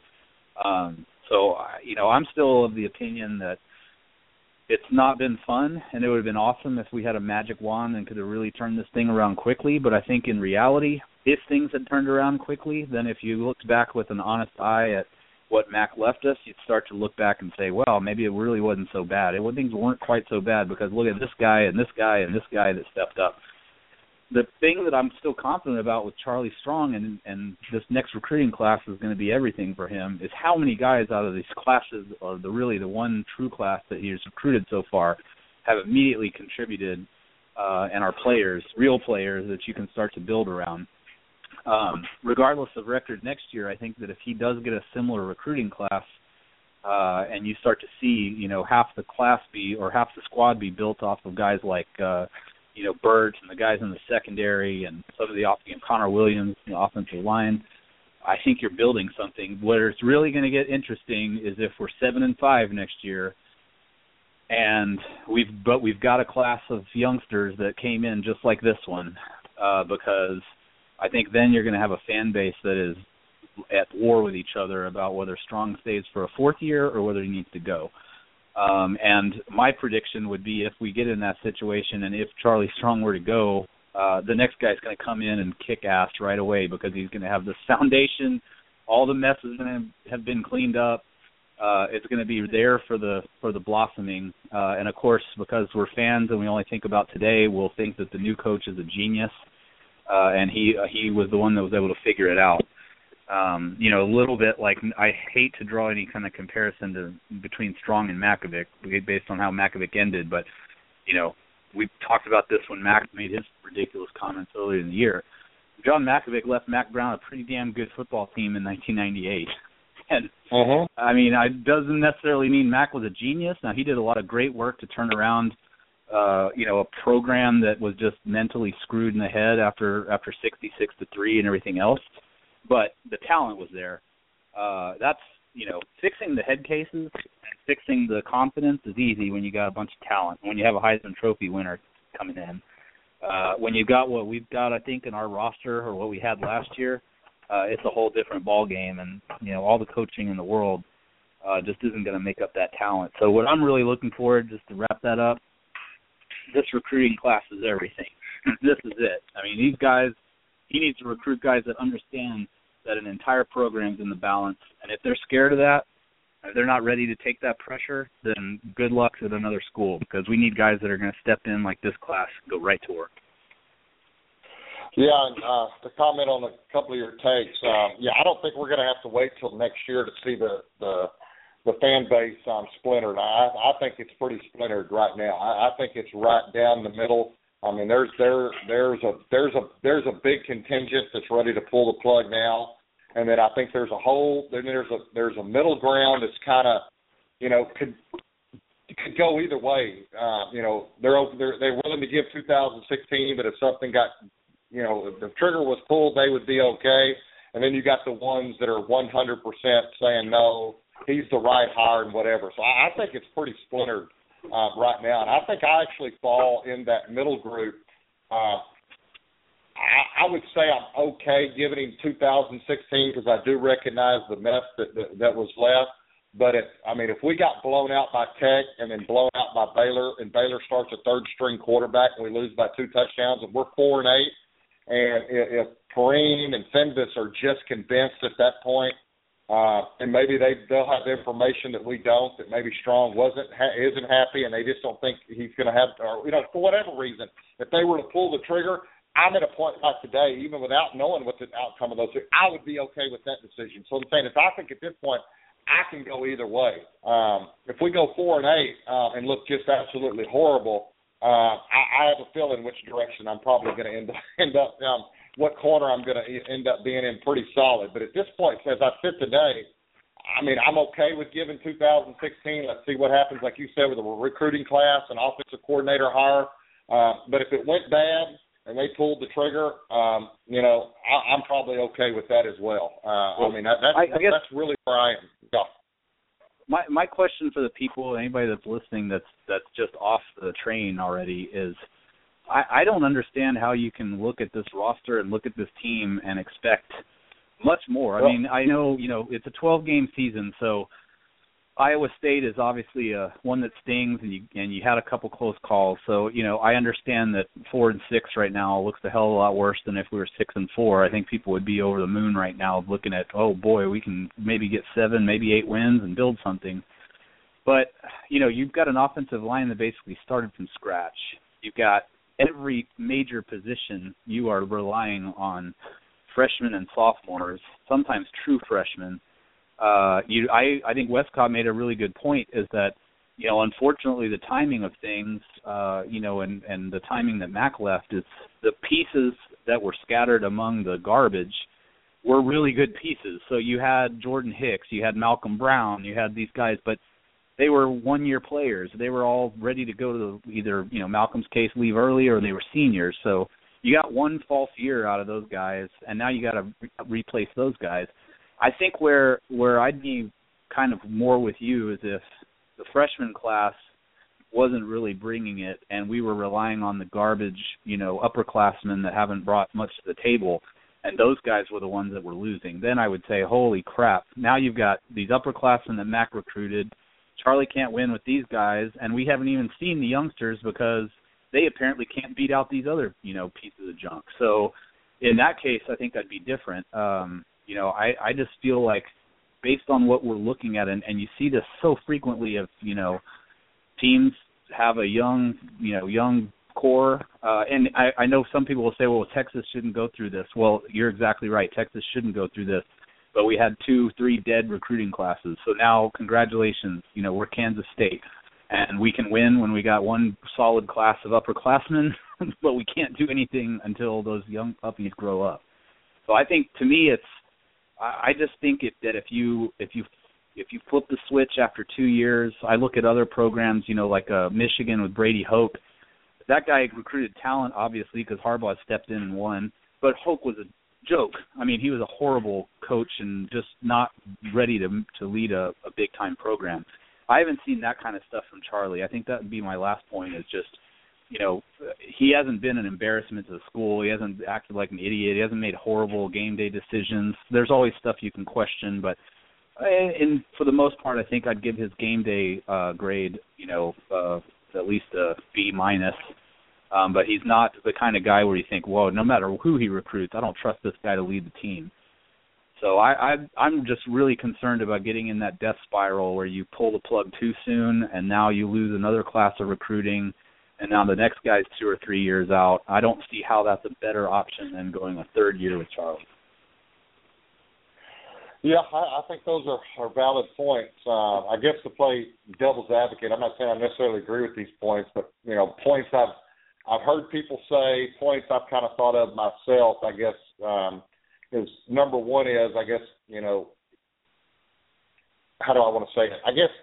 Um, so, you know, I'm still of the opinion that it's not been fun, and it would have been awesome if we had a magic wand and could have really turned this thing around quickly. But I think in reality, if things had turned around quickly, then if you looked back with an honest eye at what Mack left us, you'd start to look back and say, well, maybe it really wasn't so bad. It, things weren't quite so bad because look at this guy and this guy and this guy that stepped up. The thing that I'm still confident about with Charlie Strong and and this next recruiting class is going to be everything for him is how many guys out of these classes or the really the one true class that he's recruited so far have immediately contributed uh, and are players, real players that you can start to build around. Um, regardless of record next year, I think that if he does get a similar recruiting class, uh, and you start to see, you know, half the class be or half the squad be built off of guys like, uh, you know, Birds and the guys in the secondary and some of the off, know, Connor Williams, the offensive line. I think you're building something. Where it's really going to get interesting is if we're seven and five next year, and we've but we've got a class of youngsters that came in just like this one, uh, because I think then you're going to have a fan base that is at war with each other about whether Strong stays for a fourth year or whether he needs to go. Um, and my prediction would be if we get in that situation and if Charlie Strong were to go, uh, the next guy's going to come in and kick ass right away because he's going to have this foundation. All the mess is going to have been cleaned up. Uh, it's going to be there for the for the blossoming, uh, and of course, because we're fans and we only think about today, we'll think that the new coach is a genius uh, and he uh, he was the one that was able to figure it out. Um, you know, a little bit like I hate to draw any kind of comparison to between Strong and Mackovic based on how Mackovic ended, but you know, we talked about this when Mack made his ridiculous comments earlier in the year. John Mackovic left Mack Brown a pretty damn good football team in 1998. And uh-huh. I mean, it doesn't necessarily mean Mack was a genius. Now he did a lot of great work to turn around uh, you know, a program that was just mentally screwed in the head after after 66 to 3 and everything else. But the talent was there. Uh that's, you know, fixing the head cases and fixing the confidence is easy when you got a bunch of talent. When you have a Heisman trophy winner coming in. Uh when you've got what we've got I think in our roster or what we had last year, uh it's a whole different ball game and, you know, all the coaching in the world uh just isn't going to make up that talent. So what I'm really looking forward just to wrap that up this recruiting class is everything. this is it. I mean, these guys, he needs to recruit guys that understand that an entire program's in the balance, and if they're scared of that, if they're not ready to take that pressure, then good luck at another school because we need guys that are going to step in like this class and go right to work. Yeah, and uh, to comment on a couple of your takes, um, yeah, I don't think we're going to have to wait till next year to see the the the fan base um, splintered. I, I think it's pretty splintered right now. I, I think it's right down the middle. I mean, there's there there's a there's a there's a big contingent that's ready to pull the plug now, and then I think there's a whole then there's a there's a middle ground that's kind of you know could could go either way. Uh, you know, they're they're they're willing to give 2016, but if something got you know if the trigger was pulled, they would be okay. And then you got the ones that are 100% saying no he's the right hire and whatever. So I, I think it's pretty splintered uh, right now, and I think I actually fall in that middle group. Uh, I, I would say I'm okay giving him 2016 because I do recognize the mess that, that that was left. But if I mean, if we got blown out by Tech and then blown out by Baylor, and Baylor starts a third string quarterback and we lose by two touchdowns, and we're four and eight, and if, Perrin and Fenves are just convinced at that point uh, and maybe they they'll have information that we don't. That maybe Strong wasn't ha- isn't happy, and they just don't think he's going to have, or you know, for whatever reason, if they were to pull the trigger, I'm at a point like today, even without knowing what the outcome of those, I would be okay with that decision. So I'm saying, if I think at this point, I can go either way. Um, if we go four and eight uh, and look just absolutely horrible, uh, I, I have a feeling which direction I'm probably going to end up end up. Um, what corner I'm going to end up being in pretty solid. But at this point, as I sit today, I mean, I'm okay with giving 2016. Let's see what happens, like you said, with a recruiting class and offensive coordinator hire. Uh, but if it went bad and they pulled the trigger, um, you know, I, I'm probably okay with that as well. Uh, well I mean, that, that's, I, I guess, that's really where I am. Yeah. My my question for the people, anybody that's listening, that's that's just off the train already, is I, I don't understand how you can look at this roster and look at this team and expect much more. I Well- mean, I know you know it's a 12 game season, so Iowa State is obviously a one that stings, and you and you had a couple close calls. So you know, I understand that four and six right now looks a hell of a lot worse than if we were six and four. I think people would be over the moon right now looking at, oh boy, we can maybe get seven, maybe eight wins and build something. But you know, you've got an offensive line that basically started from scratch. You've got every major position you are relying on freshmen and sophomores, sometimes true freshmen. Uh, you, I, I think Wescott made a really good point. Is that you know, unfortunately, the timing of things, uh, you know, and and the timing that Mack left is the pieces that were scattered among the garbage were really good pieces. So you had Jordan Hicks, you had Malcolm Brown, you had these guys, but they were one year players. They were all ready to go to the, either, you know, Malcolm's case leave early or they were seniors. So you got one false year out of those guys and now you got to re- replace those guys. I think where where I'd be kind of more with you is if the freshman class wasn't really bringing it and we were relying on the garbage, you know, upperclassmen that haven't brought much to the table and those guys were the ones that were losing. Then I would say, holy crap! Now you've got these upperclassmen that Mack recruited. Charlie can't win with these guys, and we haven't even seen the youngsters because they apparently can't beat out these other, you know, pieces of junk. So in that case, I think I'd be different. Um, you know, I I just feel like based on what we're looking at, and and you see this so frequently of you know teams have a young you know young core, uh, and I, I know some people will say, well, Texas shouldn't go through this. Well, you're exactly right. Texas shouldn't go through this, but we had two, three dead recruiting classes. So now, congratulations, you know we're Kansas State, and we can win when we got one solid class of upperclassmen, but we can't do anything until those young puppies grow up. So I think to me, it's I just think it, that if you if you if you flip the switch after two years, I look at other programs, you know, like uh, Michigan with Brady Hoke. That guy recruited talent, obviously, because Harbaugh stepped in and won. But Hoke was a joke. I mean, he was a horrible coach and just not ready to to lead a, a big time program. I haven't seen that kind of stuff from Charlie. I think that would be my last point. Is just, you know, he hasn't been an embarrassment to the school. He hasn't acted like an idiot. He hasn't made horrible game day decisions. There's always stuff you can question, but and and for the most part, I think I'd give his game day uh, grade, you know, uh, at least a B minus. Um, but he's not the kind of guy where you think, whoa, no matter who he recruits, I don't trust this guy to lead the team. So I, I I'm just really concerned about getting in that death spiral where you pull the plug too soon, and now you lose another class of recruiting, and now the next guy's two or three years out. I don't see how that's a better option than going a third year with Charlie. Yeah, I, I think those are, are valid points. Uh, I guess to play devil's advocate, I'm not saying I necessarily agree with these points, but you know, points I've I've heard people say, points I've kind of thought of myself. I guess um, is number one is I guess you know how do I want to say it? I guess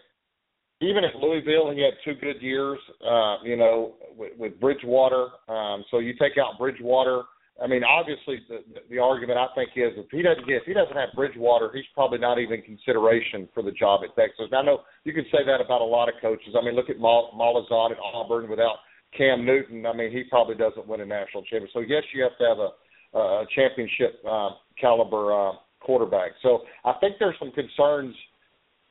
even at Louisville, he had two good years. Uh, you know, with, with Bridgewater. Um, so you take out Bridgewater. I mean, obviously, the, the argument I think is if he doesn't get if he doesn't have Bridgewater, he's probably not even consideration for the job at Texas. Now, I know you can say that about a lot of coaches. I mean, look at Mal- Malzahn at Auburn without Cam Newton. I mean, he probably doesn't win a national championship. So yes, you have to have a, a championship uh, caliber uh, quarterback. So I think there's some concerns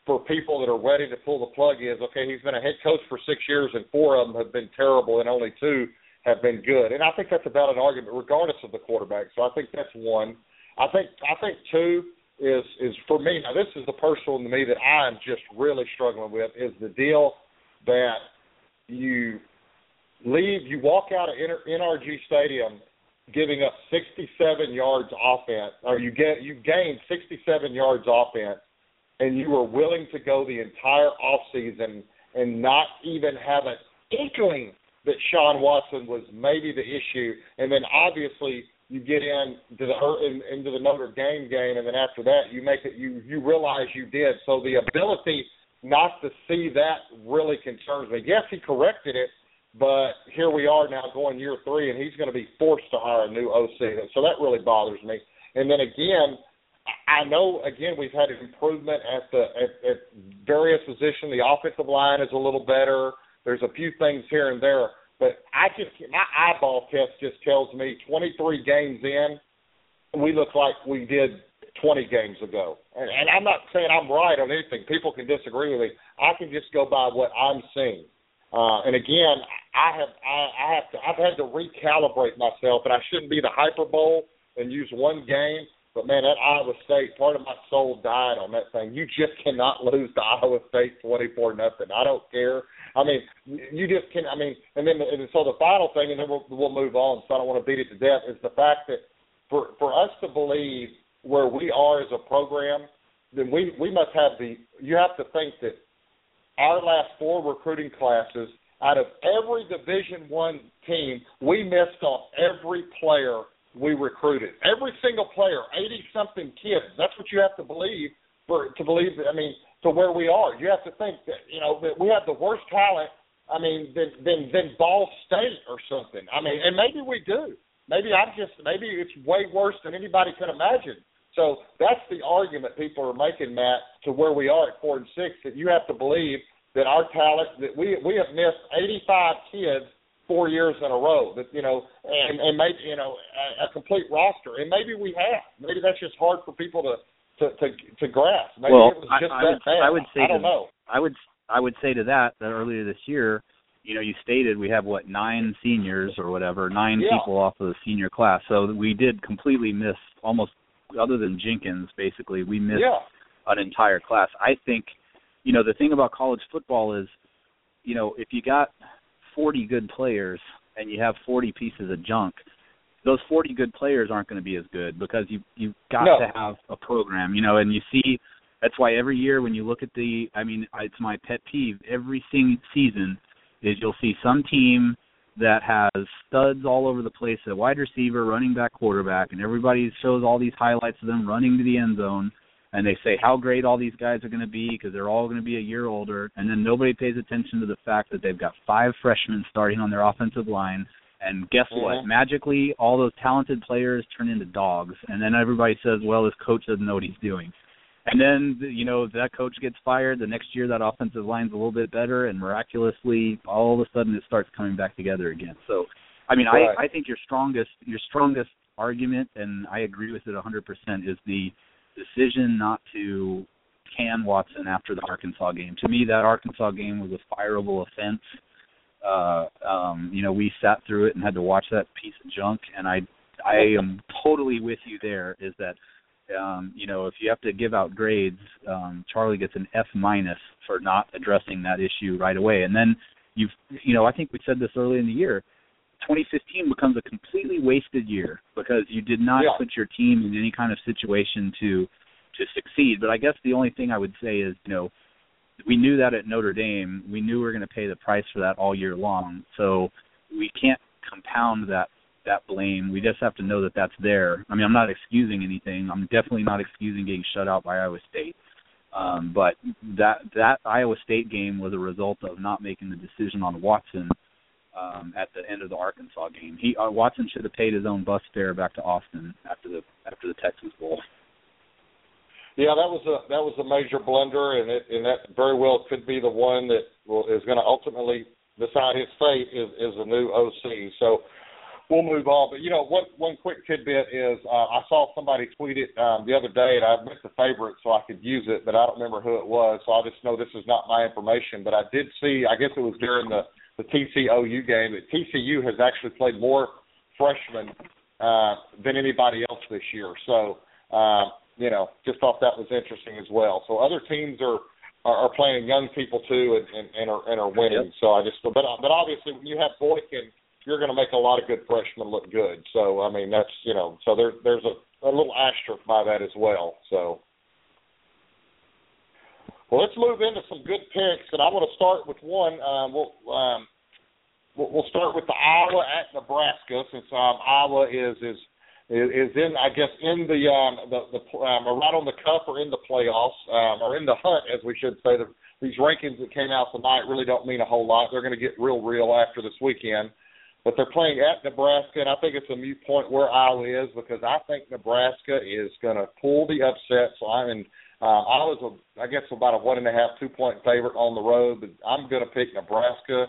for people that are ready to pull the plug. Is okay, he's been a head coach for six years, and four of them have been terrible, and only two have been good. And I think that's about an argument, regardless of the quarterback. So I think that's one. I think I think two is is for me. Now this is the personal to me that I'm just really struggling with is the deal that you leave, you walk out of NRG Stadium giving up 67 yards offense, or you get you gain 67 yards offense, and you were willing to go the entire off season and not even have an inkling that Shawn Watson was maybe the issue, and then obviously you get in to the in, into the Notre Dame game, and then after that you make it you you realize you did. So the ability not to see that really concerns me. Yes, he corrected it, but here we are now going year three, and he's going to be forced to hire a new OC. So that really bothers me. And then again, I know again we've had improvement at the at, at various positions. The offensive line is a little better. There's a few things here and there, but I just my eyeball test just tells me 23 games in, we look like we did 20 games ago. And, and I'm not saying I'm right on anything. People can disagree with me. I can just go by what I'm seeing. Uh, and again, I have I, I have to I've had to recalibrate myself, and I shouldn't be the hyperbole and use one game. But man, that Iowa State, part of my soul died on that thing. You just cannot lose to Iowa State twenty four nothing. I don't care. I mean, you just can. I mean, and then and so the final thing, and then we'll we'll move on. So I don't want to beat it to death. Is the fact that for for us to believe where we are as a program, then we we must have the. You have to think that our last four recruiting classes, out of every Division One team, we missed on every player we recruited. Every single player, eighty something kids. That's what you have to believe for to believe. I mean, to where we are, you have to think that you know that we have the worst talent. I mean, than than than Ball State or something. I mean, and maybe we do. Maybe I'm just maybe it's way worse than anybody could imagine. So that's the argument people are making, Matt, to where we are at four and six. That you have to believe that our talent that we we have missed 85 kids four years in a row. That you know, and and maybe you know a, a complete roster, and maybe we have. Maybe that's just hard for people to to to, to grasp. Maybe well, it was just I, I that would. I would say I don't to, know. I would I would say to that that earlier this year, you know, you stated we have what nine seniors or whatever, nine Yeah. people off of the senior class. So we did completely miss almost other than Jinkens, basically, we missed Yeah. an entire class. I think, you know, the thing about college football is, you know, if you got 40 good players and you have 40 pieces of junk, those 40 good players aren't going to be as good because you you've got No. to have a program, you know, and you see that's why every year when you look at the I mean, it's my pet peeve every season is you'll see some team that has studs all over the place at wide receiver, running back, quarterback, and everybody shows all these highlights of them running to the end zone, and they say how great all these guys are going to be because they're all going to be a year older, and then nobody pays attention to the fact that they've got five freshmen starting on their offensive line. And guess what? Mhm. Magically, all those talented players turn into dogs, and then everybody says, "Well, this coach doesn't know what he's doing." And then you know that coach gets fired. The next year, that offensive line's a little bit better, and miraculously, all of a sudden, it starts coming back together again. So, I mean, Right. I I think your strongest your strongest argument, and I agree with it 100%, is the decision not to can Watson after the Arkansas game. To me, that Arkansas game was a fireable offense. Uh, um, you know, we sat through it and had to watch that piece of junk, and I I am totally with you. There is that um, you know, if you have to give out grades, um, Charlie gets an F minus for not addressing that issue right away. And then you've, you know, I think we said this early in the year. 2015 becomes a completely wasted year because you did not Yeah. put your team in any kind of situation to to succeed. But I guess the only thing I would say is, you know, we knew that at Notre Dame. We knew we were going to pay the price for that all year long. So we can't compound that that blame. We just have to know that that's there. I mean, I'm not excusing anything. I'm definitely not excusing getting shut out by Iowa State. Um, but that that Iowa State game was a result of not making the decision on Watson um, at the end of the Arkansas game. He uh, Watson should have paid his own bus fare back to Austin after the after the Texas Bowl. Yeah, that was a that was a major blunder, and it and that very well could be the one that will, is going to ultimately decide his fate is is a new OC. So we'll move on. But you know, one one quick tidbit is uh, I saw somebody tweet it um, the other day, and I missed the favorite so I could use it, but I don't remember who it was. So I just know this is not my information. But I did see, I guess it was during the the TCOU game that TCU has actually played more freshmen uh, than anybody else this year. So. Uh, you know, just thought that was interesting as well. So other teams are are, are playing young people too and, and, and are and are winning. Yep. So I just but but obviously when you have Boykin, you're going to make a lot of good freshmen look good. So I mean that's you know so there there's a, a little asterisk by that as well. So. Well, let's move into some good picks, and I want to start with one. Um, we'll um, we'll start with the Iowa at Nebraska, since um, Iowa is is is in I guess in the um the the um, right on the cup or in the playoffs um or in the hunt as we should say. The these rankings that came out tonight really don't mean a whole lot. They're going to get real real after this weekend. But they're playing at Nebraska and I think it's a mute point where Iowa is because I think Nebraska is going to pull the upset so I'm in um, I was a, I guess about a one and a half two point favorite on the road but I'm going to pick Nebraska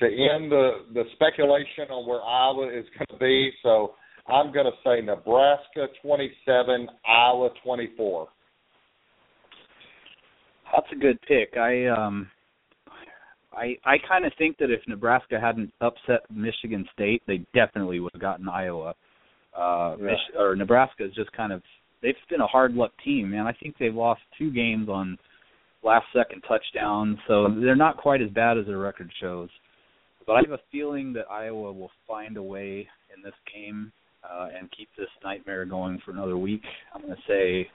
to end the the speculation on where Iowa is going to be. So I'm going to say Nebraska 27, Iowa 24. That's a good pick. I um I I kind of think that if Nebraska hadn't upset Michigan State, they definitely would have gotten Iowa. Uh Yeah. Mich- or Nebraska is just kind of they've been a hard luck team, man. I think they've lost two games on last second touchdowns, so they're not quite as bad as their record shows. But I have a feeling that Iowa will find a way in this game uh, and keep this nightmare going for another week. I'm going to say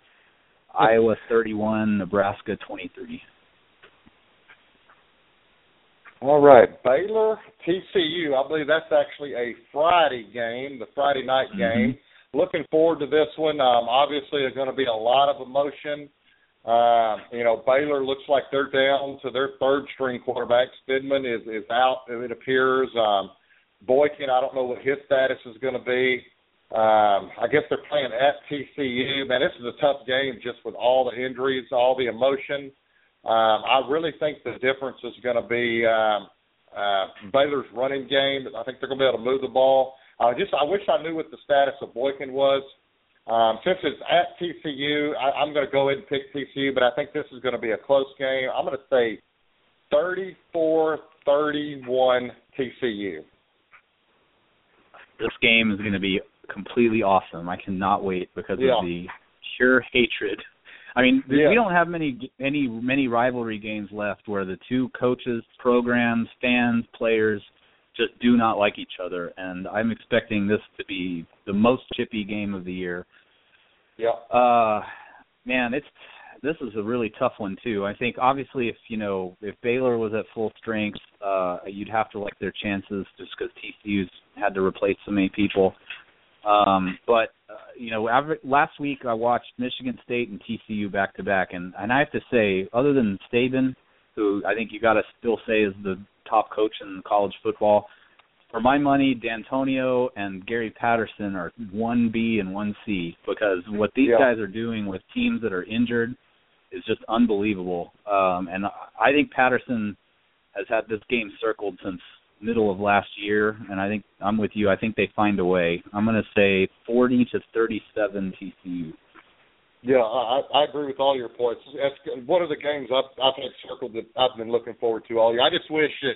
Iowa 31, Nebraska 23. All right, Baylor TCU. I believe that's actually a Friday game, the Friday night Mhm. game. Looking forward to this one. Um, obviously, there's going to be a lot of emotion. Um, you know, Baylor looks like they're down to their third string quarterback. Stidham is is out. It appears. Um, Boykin, I don't know what his status is going to be. Um, I guess they're playing at TCU. Man, this is a tough game just with all the injuries, all the emotion. Um, I really think the difference is going to be um, uh, Baylor's running game. I think they're going to be able to move the ball. I just I wish I knew what the status of Boykin was. Um, since it's at TCU, I, I'm going to go ahead and pick TCU, but I think this is going to be a close game. I'm going to say 34-31 TCU. This game is going to be completely awesome. I cannot wait because Yeah. of the pure hatred. I mean, Yeah. we don't have many any many rivalry games left where the two coaches, programs, fans, players just do not like each other, and I'm expecting this to be the most chippy game of the year. Yeah. Uh, man, it's this is a really tough one too. I think obviously if you know if Baylor was at full strength, uh, you'd have to like their chances just because TCU's had to replace so many people. Um, but uh, you know, aver- last week I watched Michigan State and TCU back to back, and and I have to say, other than Saban, who I think you got to still say is the top coach in college football, for my money, Dantonio and Gary Patterson are one B and one C because what these Yeah. guys are doing with teams that are injured is just unbelievable. Um, and I think Patterson has had this game circled since middle of last year, and I think I'm with you. I think they find a way. I'm going to say 40 to 37 TCU. Yeah, I, I agree with all your points. That's one of the games I've, I've had circled that I've been looking forward to all year. I just wish that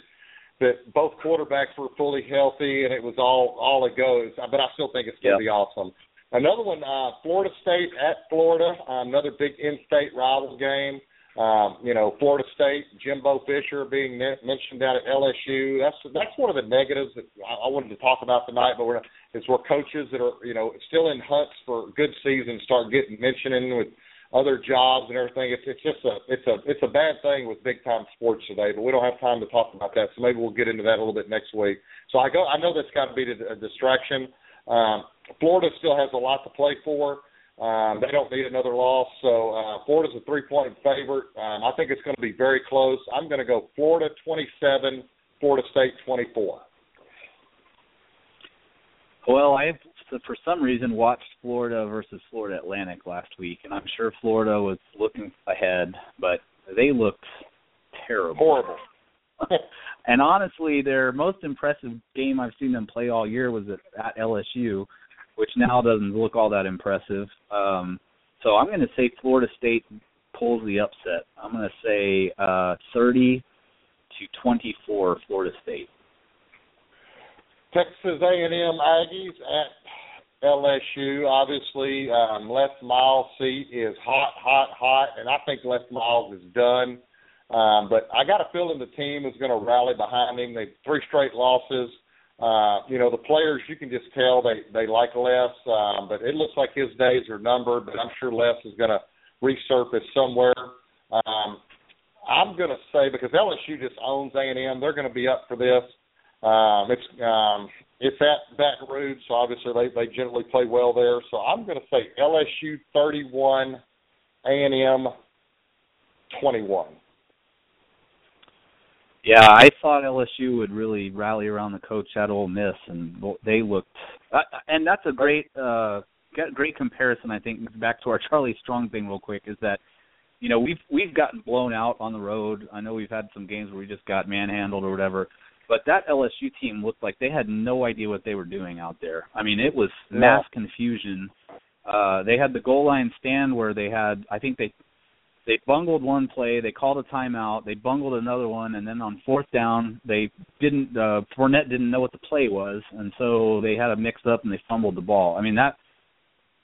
that both quarterbacks were fully healthy and it was all all it goes. But I still think it's going to Yeah. be awesome. Another one, uh, Florida State at Florida, uh, another big in-state rival game. Um, you know, Florida State, Jimbo Fisher being men- mentioned down at LSU. That's that's one of the negatives that I, I wanted to talk about tonight. But we're is where coaches that are you know still in hunts for good seasons start getting mentioning with other jobs and everything. It's it's just a it's a it's a bad thing with big time sports today. But we don't have time to talk about that, so maybe we'll get into that a little bit next week. So I go I know that's got to be a distraction. Um, Florida still has a lot to play for. Um, they don't need another loss, so uh, Florida's a three-point favorite. Um, I think it's going to be very close. I'm going to go Florida 27, Florida State 24. Well, I for some reason watched Florida versus Florida Atlantic last week, and I'm sure Florida was looking ahead, but they looked terrible. Horrible. and honestly, their most impressive game I've seen them play all year was at, at LSU, which now doesn't look all that impressive. Um, so I'm going to say Florida State pulls the upset. I'm going to say uh, 30 to 24 Florida State. Texas A&M Aggies at LSU. Obviously, um, Les Miles' seat is hot, hot, hot, and I think Les Miles is done. Um, but I got a feeling the team is going to rally behind him. They three straight losses. Uh, you know, the players you can just tell they they like Les, um, but it looks like his days are numbered. But I'm sure Les is going to resurface somewhere. Um, I'm going to say because LSU just owns A&M, they're going to be up for this. Um, it's um, it's at Baton Rouge, so obviously they they generally play well there. So I'm going to say LSU 31, A&M 21. Yeah, I thought LSU would really rally around the coach at Ole Miss, and they looked. Uh, and that's a great, uh, great comparison. I think back to our Charlie Strong thing, real quick, is that you know we've we've gotten blown out on the road. I know we've had some games where we just got manhandled or whatever. But that LSU team looked like they had no idea what they were doing out there. I mean, it was mass confusion. Uh they had the goal line stand where they had I think they they bungled one play, they called a timeout, they bungled another one, and then on fourth down they didn't uh Fournette didn't know what the play was, and so they had a mix up and they fumbled the ball. I mean that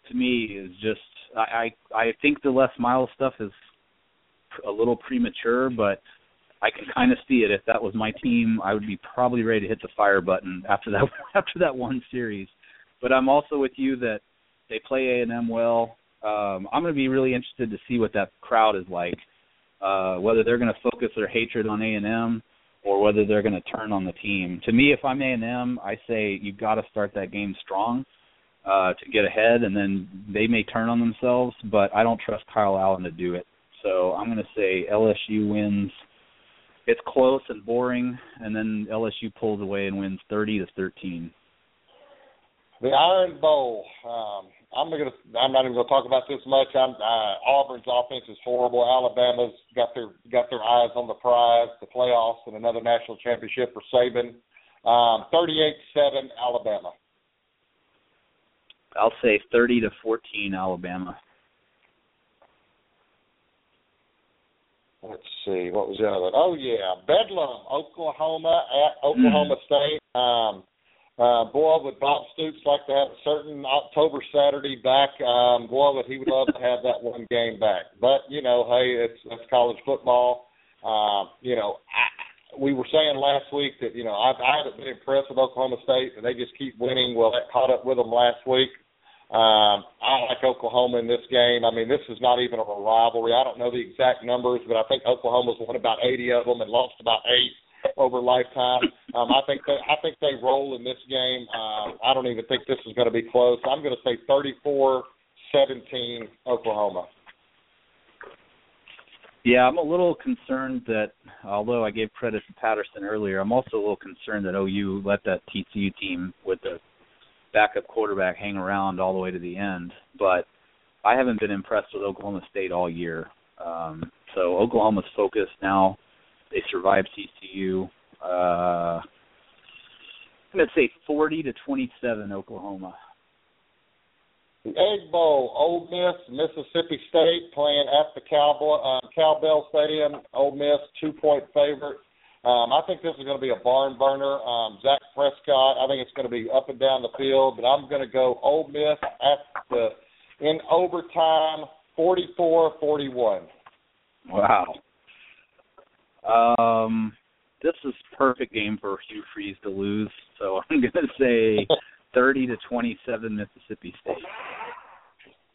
to me is just I I, I think the Les Miles stuff is a little premature, but I can kind of see it. If that was my team, I would be probably ready to hit the fire button after that after that one series. But I'm also with you that they play A and M well. Um, I'm going to be really interested to see what that crowd is like. Uh, whether they're going to focus their hatred on A and M or whether they're going to turn on the team. To me, if I'm A and M, I say you've got to start that game strong uh, to get ahead, and then they may turn on themselves. But I don't trust Kyle Allen to do it. So I'm going to say LSU wins. It's close and boring, and then LSU pulls away and wins 30 to 13. The Iron Bowl. Um, I'm gonna. I'm not even gonna talk about this much. I'm, uh, Auburn's offense is horrible. Alabama's got their got their eyes on the prize, the playoffs, and another national championship for Saban. Um, 38-7 Alabama. I'll say 30 to 14 Alabama. Let's see, what was the other one? Oh yeah, Bedlam, Oklahoma at Oklahoma Mm. State. Um, uh, boy, would Bob Stoops like to have a certain October Saturday back. Um, boy, would he would love to have that one game back. But you know, hey, it's it's college football. Um, you know, I, we were saying last week that you know I, I haven't been impressed with Oklahoma State, and they just keep winning. Well, that caught up with them last week. Um, I like Oklahoma in this game. I mean, this is not even a rivalry. I don't know the exact numbers, but I think Oklahoma's won about 80 of them and lost about eight over lifetime. Um, I think they, I think they roll in this game. Um, I don't even think this is going to be close. I'm going to say 34-17 Oklahoma. Yeah, I'm a little concerned that although I gave credit to Patterson earlier, I'm also a little concerned that OU let that TCU team with the backup quarterback hang around all the way to the end. But I haven't been impressed with Oklahoma State all year. Um, so Oklahoma's focused now. They survived TCU. Uh, I'm going to say 40 to 27 Oklahoma. The Egg Bowl, Ole Miss, Mississippi State playing at the Cowboy uh, Cowbell Stadium. Ole Miss two point favorite. Um, I think this is going to be a barn burner. Um, Dak Prescott, I think it's going to be up and down the field, but I'm going to go Ole Miss at the in overtime, 44-41. Wow. Um, this is perfect game for Hugh Freeze to lose, so I'm going to say 30 to 27 Mississippi State.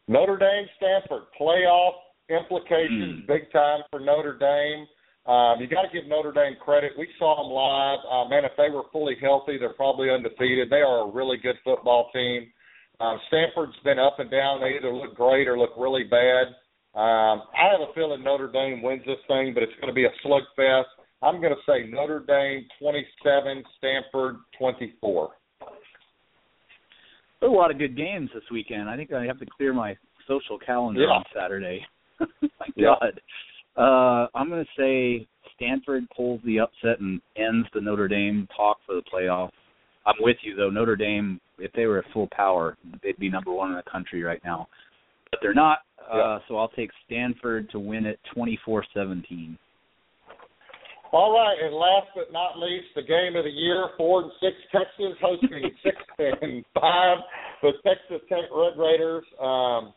Notre Dame, Stanford, playoff implications Mm. big time for Notre Dame. Um, you got to give Notre Dame credit. We saw them live. Uh, man, if they were fully healthy, they're probably undefeated. They are a really good football team. Um, Stanford's been up and down. They either look great or look really bad. Um, I have a feeling Notre Dame wins this thing, but it's going to be a slugfest. I'm going to say Notre Dame 27, Stanford 24. There's a lot of good games this weekend. I think I have to clear my social calendar Yeah. on Saturday. my Yeah. God. Uh, I'm going to say Stanford pulls the upset and ends the Notre Dame talk for the playoff. I'm with you though. Notre Dame, if they were at full power, they'd be number one in the country right now. But they're not. Uh, Yeah. so I'll take Stanford to win it 24-17. All right, and last but not least, the game of the year, four and six Texas hosting six and five, the Texas Tech Red Raiders. Um,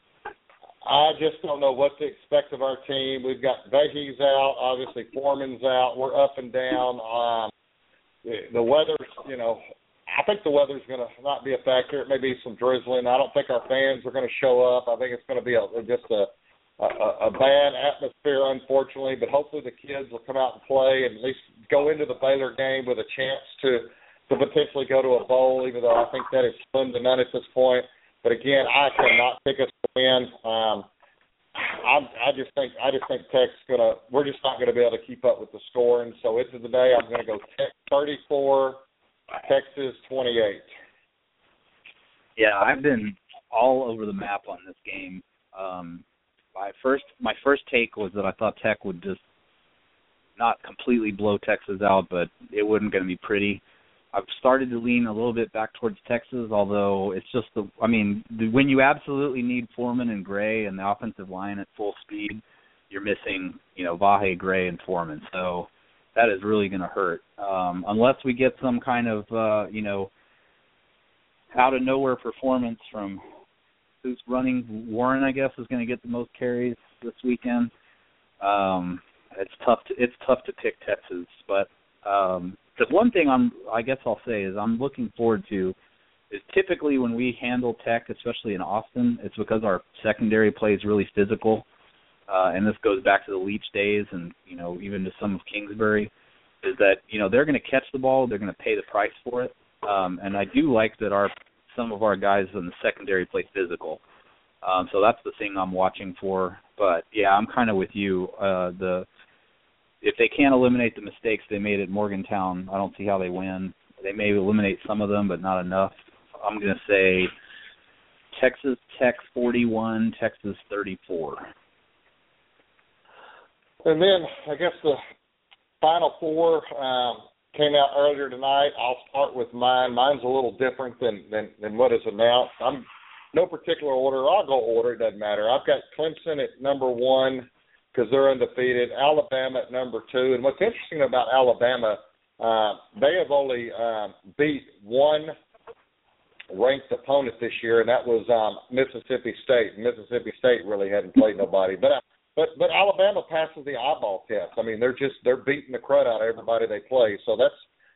I just don't know what to expect of our team. We've got Vahe's out, obviously Foreman's out. We're up and down. Um, the- the weather's, you know, I think the weather's going to not be a factor. It may be some drizzling. I don't think our fans are going to show up. I think it's going to be a, just a a, a bad atmosphere, unfortunately. But hopefully the kids will come out and play and at least go into the Baylor game with a chance to to potentially go to a bowl. Even though I think that is slim to none at this point. But again, I cannot pick us to win. Um, I I just think I just think Tech's gonna. We're just not to be able to keep up with the scoring. So into the day, I'm to go Tech 34, Texas 28. Yeah, I've been all over the map on this game. Um, my first my first take was that I thought Tech would just not completely blow Texas out, but it wasn't going to be pretty. I've started to lean a little bit back towards Texas, although it's just the. I mean, when you absolutely need Foreman and Gray and the offensive line at full speed, you're missing, you know, Vahe, Gray, and Foreman. So that is really going to hurt. Um, unless we get some kind of, uh, you know, out of nowhere performance from who's running Warren, I guess, is going to get the most carries this weekend. Um, it's tough to it's tough to pick Texas, but um, the one thing I'm I guess I'll say is I'm looking forward to is typically when we handle Tech, especially in Austin, it's because our secondary plays really physical, uh, and this goes back to the Leach days and you know even to some of Kingsbury, is that you know they're going to catch the ball, they're going to pay the price for it, um, and I do like that our some of our guys in the secondary play physical. Um, so that's the thing I'm watching for. But yeah, I'm kind of with you. Uh, the if they can't eliminate the mistakes they made at Morgantown, I don't see how they win. They may eliminate some of them, but not enough. I'm going to say Texas Tech 41, Texas 34. And then I guess the final four um, came out earlier tonight. I'll start with mine. Mine's a little different than than, than what is announced. I'm no particular order. I'll go order. It doesn't matter. I've got Clemson at number one because they're undefeated. Alabama at number two. And what's interesting about Alabama, uh, they have only um, beat one ranked opponent this year, and that was um, Mississippi State. Mississippi State really hadn't played nobody, but. But but Alabama passes the eyeball test. I mean, they're just they're beating the crud out of everybody they play. So that's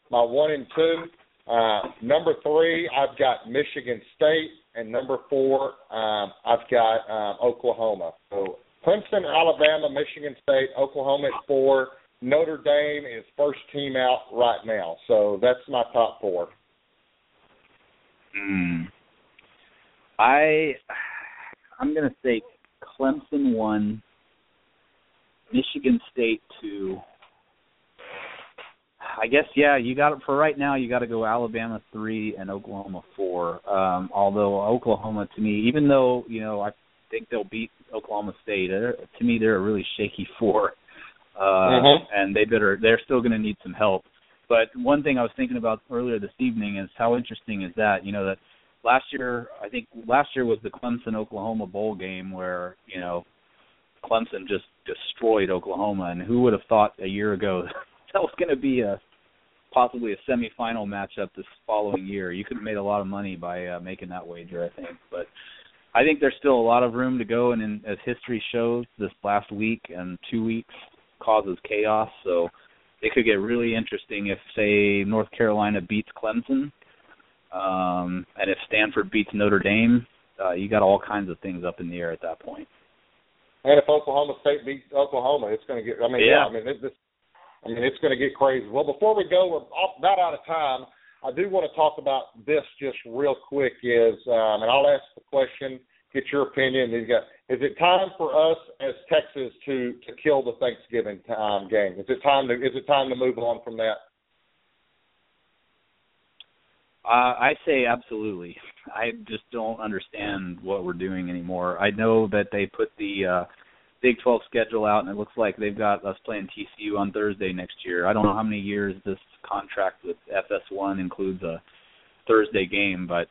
my one and two. Uh, number three, I've got Michigan State, and number four, um, I've got um, Oklahoma. So Clemson, Alabama, Michigan State, Oklahoma at four. Notre Dame is first team out right now. So that's my top four. Mm. I I'm gonna say Clemson one, Michigan State two. I guess yeah, you got it for right now. You got to go Alabama three and Oklahoma four. Um, although Oklahoma, to me, even though you know I think they'll beat Oklahoma State, to me they're a really shaky four, uh, mm-hmm. and they better they're still going to need some help. But one thing I was thinking about earlier this evening is how interesting is that? You know that last year I think last year was the Clemson Oklahoma bowl game where you know Clemson just destroyed Oklahoma, and who would have thought a year ago that was going to be a possibly a semifinal matchup this following year. You could have made a lot of money by uh, making that wager, I think. But I think there's still a lot of room to go, and in, as history shows, this last week and two weeks causes chaos. So it could get really interesting if, say, North Carolina beats Clemson, um, and if Stanford beats Notre Dame. Uh, you got all kinds of things up in the air at that point. And if Oklahoma State beats Oklahoma, it's going to get. I mean, yeah, yeah I mean, this, I mean, it's going to get crazy. Well, before we go, we're about out of time. I do want to talk about this just real quick. Is um, and I'll ask the question, get your opinion. Is it time for us as Texas to to kill the Thanksgiving time game? Is it time to is it time to move on from that? Uh, I say absolutely. I just don't understand what we're doing anymore. I know that they put the uh, Big 12 schedule out, and it looks like they've got us playing TCU on Thursday next year. I don't know how many years this contract with FS1 includes a Thursday game, but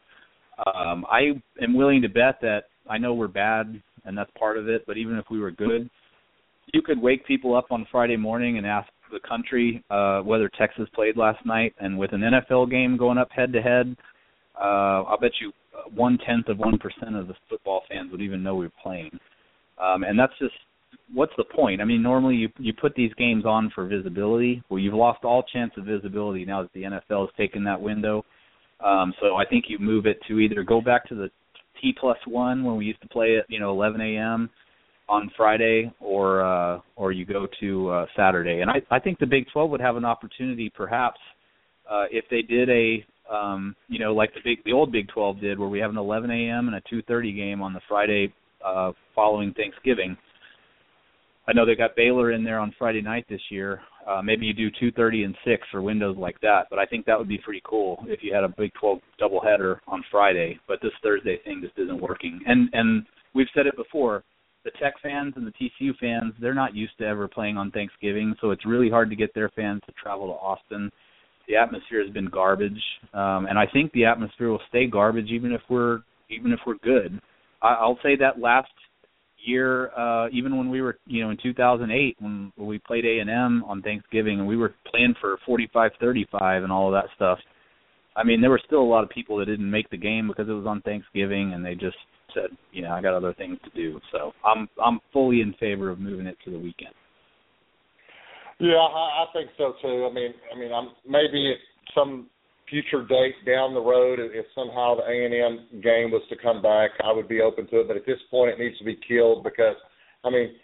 um, I am willing to bet that I know we're bad, and that's part of it. But even if we were good, you could wake people up on Friday morning and ask the country uh, whether Texas played last night, and with an NFL game going up head to head, uh, I'll bet you one tenth of one percent of the football fans would even know we were playing. Um, and that's just what's the point? I mean, normally you you put these games on for visibility. Well, you've lost all chance of visibility now that the NFL has taken that window. Um, so I think you move it to either go back to the T plus one when we used to play at you know 11 a.m. on Friday, or uh, or you go to uh, Saturday. And I I think the Big 12 would have an opportunity perhaps uh, if they did a um, you know like the big the old Big 12 did, where we have an 11 a.m. and a 2:30 game on the Friday uh, following Thanksgiving. I know they got Baylor in there on Friday night this year. Uh, maybe you do 2:30 and 6 for windows like that, but I think that would be pretty cool if you had a Big 12 doubleheader on Friday. But this Thursday thing just isn't working. And and we've said it before. The Tech fans and the TCU fans, they're not used to ever playing on Thanksgiving, so it's really hard to get their fans to travel to Austin. The atmosphere has been garbage, um, and I think the atmosphere will stay garbage even if we're even if we're good. I, I'll say that last year, uh, even when we were, you know, in 2008 when, when we played A and M on Thanksgiving and we were playing for 45-35 and all of that stuff. I mean, there were still a lot of people that didn't make the game because it was on Thanksgiving and they just said, you know, I got other things to do. So I'm I'm fully in favor of moving it to the weekend. Yeah, I, I think so too. I mean, I mean, I'm maybe at some future date down the road, if somehow the A and M game was to come back, I would be open to it. But at this point, it needs to be killed because, I mean,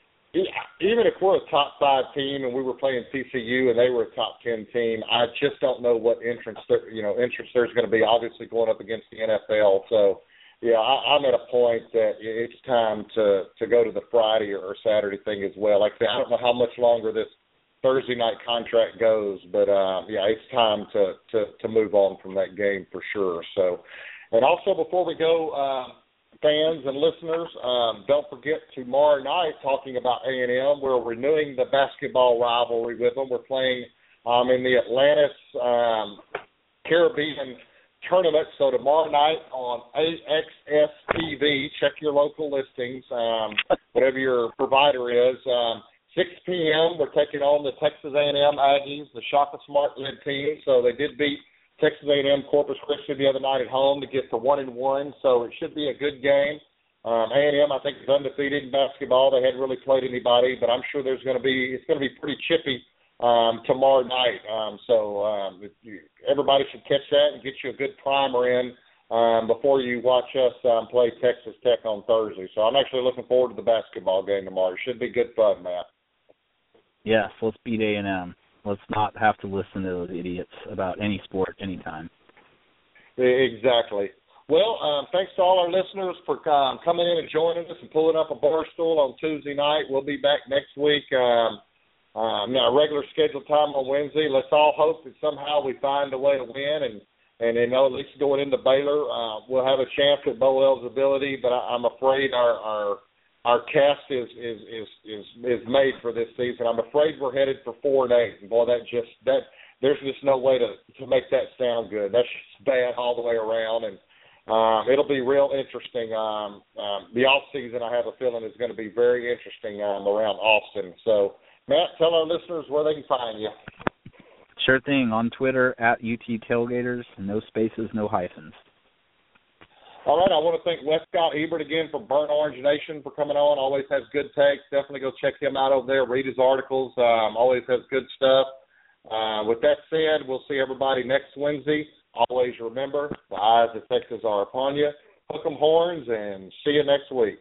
even if we're a top five team and we were playing TCU and they were a top ten team, I just don't know what entrance there, you know entrance there's going to be. Obviously, going up against the NFL, so yeah, I, I'm at a point that it's time to to go to the Friday or Saturday thing as well. Like I said, I don't know how much longer this Thursday night contract goes, but uh, yeah, it's time to to to move on from that game for sure. So, and also before we go, uh, fans and listeners, um, don't forget tomorrow night talking about A and M. We're renewing the basketball rivalry with them. We're playing um, in the Atlantis um, Caribbean tournament. So tomorrow night on AXS TV, check your local listings, um, whatever your provider is. Um, 6 p.m. We're taking on the Texas A&M Aggies, the Shaka Smart led team. So they did beat Texas A&M Corpus Christi the other night at home to get to one and one. So it should be a good game. Um, A&M, I think, is undefeated in basketball. They hadn't really played anybody, but I'm sure there's going to be it's going to be pretty chippy um, tomorrow night. Um, so um, you, everybody should catch that and get you a good primer in um, before you watch us um, play Texas Tech on Thursday. So I'm actually looking forward to the basketball game tomorrow. It should be good fun, Matt. Yes, let's beat A and M. Let's not have to listen to those idiots about any sport anytime. Exactly. Well, um, thanks to all our listeners for um, coming in and joining us and pulling up a bar stool on Tuesday night. We'll be back next week. Um, um, now, regular scheduled time on Wednesday. Let's all hope that somehow we find a way to win, and and you know at least going into Baylor, uh, we'll have a chance at bowl eligibility. But I, I'm afraid our our our cast is is is is is made for this season. I'm afraid we're headed for four and eight. And boy, that just that there's just no way to to make that sound good. That's just bad all the way around, and um, it'll be real interesting. Um, um, the off season, I have a feeling, is going to be very interesting um, around Austin. So Matt, tell our listeners where they can find you. Sure thing. On Twitter at UT Tailgaters, no spaces, no hyphens. All right, I want to thank Wescott Ebert again for Burnt Orange Nation for coming on. Always has good takes. Definitely go check him out over there. Read his articles. Um, always has good stuff. Uh, with that said, we'll see everybody next Wednesday. Always remember, the eyes of Texas are upon you. Hook 'em horns and see you next week.